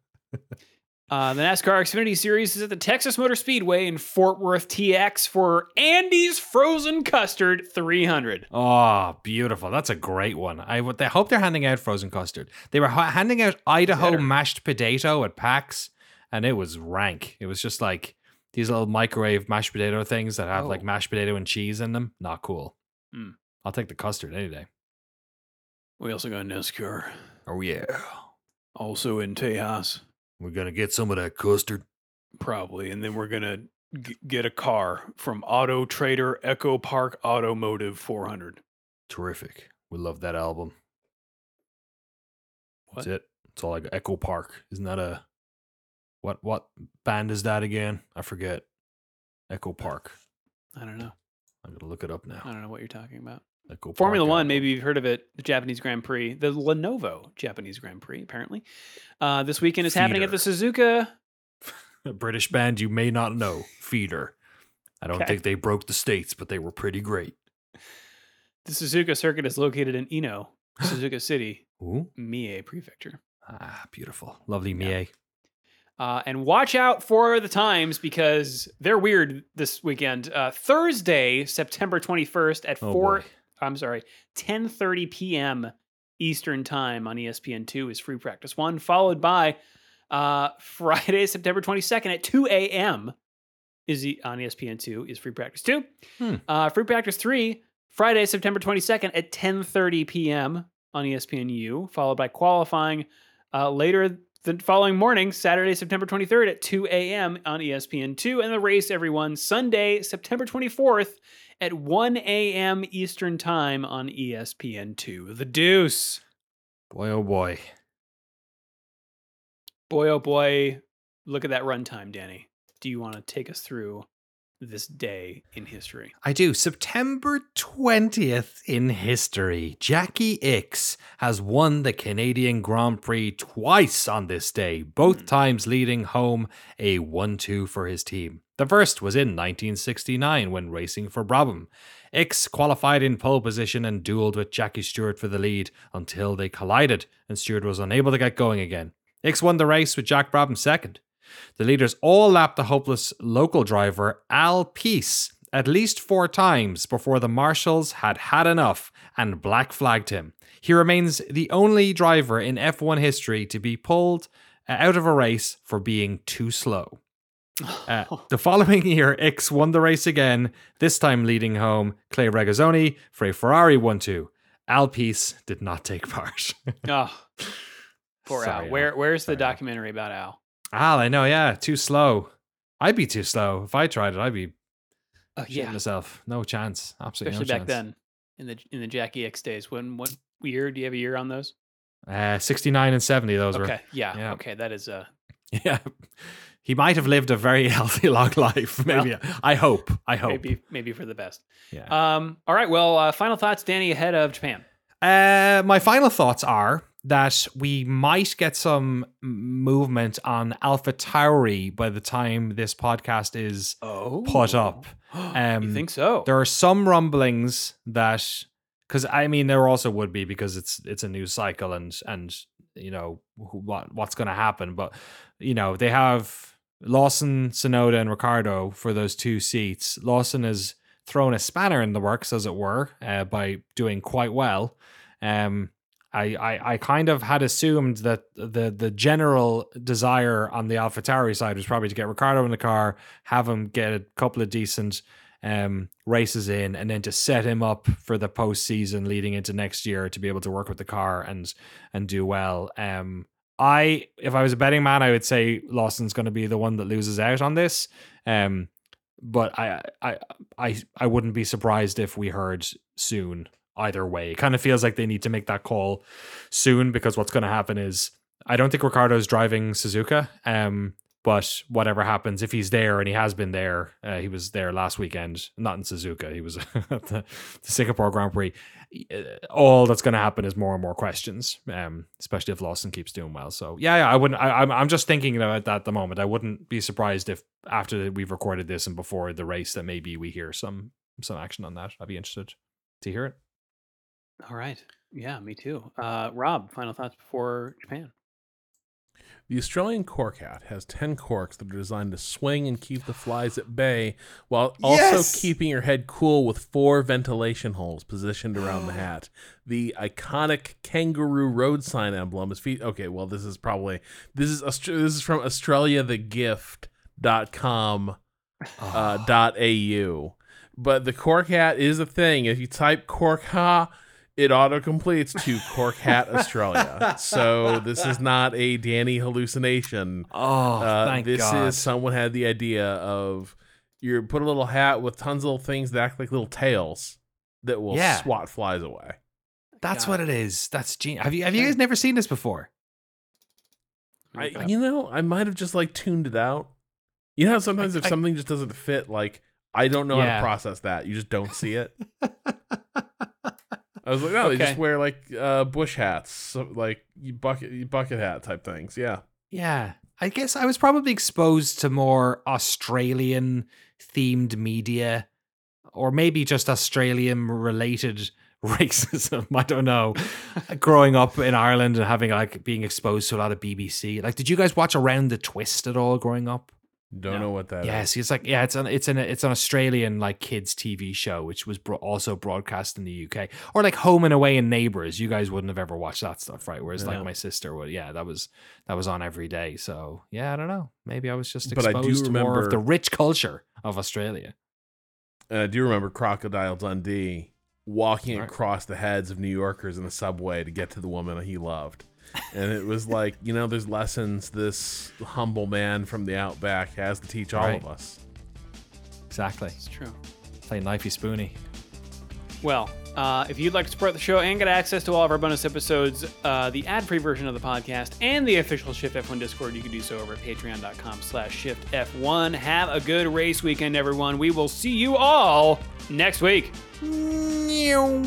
Uh, the NASCAR Xfinity Series is at the Texas Motor Speedway in Fort Worth TX for Andy's Frozen Custard 300. Oh, beautiful. That's a great one. I would. I hope they're handing out frozen custard. They were ha- handing out Idaho mashed potato at PAX, and it was rank. It was just like these little microwave mashed potato things that have like Oh. mashed potato and cheese in them. Not cool. Hmm. I'll take the custard any day. We also got NASCAR. Oh yeah, Also in Tejas, we're gonna get some of that custard. probably. And then we're going to g- get a car from Auto Trader Echo Park Automotive 400. Terrific. We love that album. That's it. It's all like Echo Park. Isn't that a what? What band is that again? I forget. Echo Park. I don't know. I'm gonna look it up now. I don't know what you're talking about. Echo Formula Park One, maybe you've heard of it. The Japanese Grand Prix, the Lenovo Japanese Grand Prix, apparently. Uh, this weekend is happening at the Suzuka. a British band you may not know, Feeder. I don't Okay. think they broke the states, but they were pretty great. The Suzuka circuit is located in Ino, Suzuka City, Ooh, Mie Prefecture. ah, beautiful, lovely Yeah. Uh, and watch out for the times because they're weird this weekend. Uh, Thursday, September 21st at Oh, 4 boy. I'm sorry, 10:30 p.m. Eastern Time on E ESPN2 is Free Practice 1 followed by uh, Friday, September 22nd at 2 a.m. is the, on E ESPN2 is Free Practice 2. Hmm. Uh, Free Practice 3 Friday, September 22nd at 10:30 p.m. on ESPNU followed by qualifying uh, later the following morning, Saturday, September 23rd at 2 a.m. on E ESPN2, and the race, everyone, Sunday, September 24th at 1 a.m. Eastern Time on E ESPN2. The Deuce. Boy, oh boy. Boy, oh boy, look at that runtime, Danny. Do you want to take us through this day in history? I do. September 20th in history. Jacky Ickx has won the Canadian Grand Prix twice on this day, both hmm. times leading home a 1 2 for his team. The first was in 1969 when racing for Brabham. Ickx qualified in pole position and dueled with Jackie Stewart for the lead until they collided and Stewart was unable to get going again. Ickx won the race with Jack Brabham second. The leaders all lapped the hopeless local driver Al Pease at least four times before the marshals had had enough and black flagged him. He remains the only driver in F1 history to be pulled uh, out of a race for being too slow. Uh, the following year, Ickx won the race again, this time leading home Clay Regazzoni for a Ferrari 1 2. Al Pease did not take part. Oh, poor Sorry, Al. Where, where's Sorry, the documentary about Al? Al, I know, yeah, too slow. I'd be too slow. If I tried it, I'd be Oh, shitting myself. No chance. Absolutely especially no back chance. then in the in the Jacky Ickx days. When what year? Do you have a year on those? Uh, 69 and 70, those were. Okay, yeah, yeah. okay, that is uh. Yeah. He might have lived a very healthy, long life. Maybe. I hope. I hope. maybe maybe for the best. Yeah. Um, all right, well, uh, final thoughts, Danny, ahead of Japan. Uh, my final thoughts are that we might get some movement on Alpha Tauri by the time this podcast is Oh, put up. Um, you think so? There are some rumblings that, because I mean, there also would be because it's it's a new cycle and and you know who- what what's going to happen. But you know they have Lawson, Tsunoda, and Ricciardo for those two seats. Lawson has thrown a spanner in the works, as it were, uh, by doing quite well. Um, I, I, I kind of had assumed that the the general desire on the AlphaTauri side was probably to get Ricciardo in the car, have him get a couple of decent um, races in, and then to set him up for the postseason leading into next year to be able to work with the car and and do well. Um, I if I was a betting man, I would say Lawson's going to be the one that loses out on this. Um, but I I I I wouldn't be surprised if we heard soon either way. It kind of feels like they need to make that call soon because what's going to happen is I don't think Ricciardo's driving Suzuka. Um, but whatever happens, if he's there and he has been there, uh, he was there last weekend, not in Suzuka. He was at the, the Singapore Grand Prix. Uh, All that's going to happen is more and more questions, um, especially if Lawson keeps doing well. So yeah, yeah I wouldn't. I, I'm I'm just thinking about that at the moment. I wouldn't be surprised if after we've recorded this and before the race that maybe we hear some some action on that. I'd be interested to hear it. All right, yeah, me too. Uh, Rob, final thoughts before Japan. The Australian cork hat has 10 corks that are designed to swing and keep the flies at bay while also Yes! keeping your head cool with four ventilation holes positioned around the hat. The iconic kangaroo road sign emblem is fe- okay, well this is probably this is this is from australiathegift.com uh, dot au. But the cork hat is a thing. If you type cork ha, it auto completes to Cork Hat Australia. so this is not a Danny hallucination. Oh, Uh, thank this God. is someone had the idea of you put a little hat with tons of little things that act like little tails that will Yeah. swat flies away. That's God. what it is. That's genius. Have you have you guys never seen this before? I, you know, I might have just like tuned it out. You know, how sometimes I- if I- something just doesn't fit, like I don't know how to process that. You just don't see it. I was like, no, they just wear like uh, bush hats, so, like bucket you bucket hat type things. Yeah. Yeah. I guess I was probably exposed to more Australian themed media or maybe just Australian related racism. I don't know. Growing up in Ireland and having like being exposed to a lot of BBC. Like, did you guys watch Around the Twist at all growing up? Don't No. know what that Yeah, see, it's like yeah, it's an it's an it's an Australian like kids TV show which was bro- also broadcast in the UK or like Home and Away and Neighbours. You guys wouldn't have ever watched that stuff, right? Whereas like my sister would. Yeah, that was that was on every day. So yeah, I don't know. Maybe I was just But I do exposed to more of the rich culture of Australia. And I do remember Crocodile Dundee walking Right. across the heads of New Yorkers in the subway to get to the woman he loved. And it was like, you know, there's lessons this humble man from the outback has to teach all Right. of us. Exactly. It's true. Play knifey spoony. Well, uh, if you'd like to support the show and get access to all of our bonus episodes, uh, the ad-free version of the podcast, and the official Shift F1 Discord, you can do so over at patreon.com slash Shift F1. Have a good race weekend, everyone. We will see you all next week. Meow.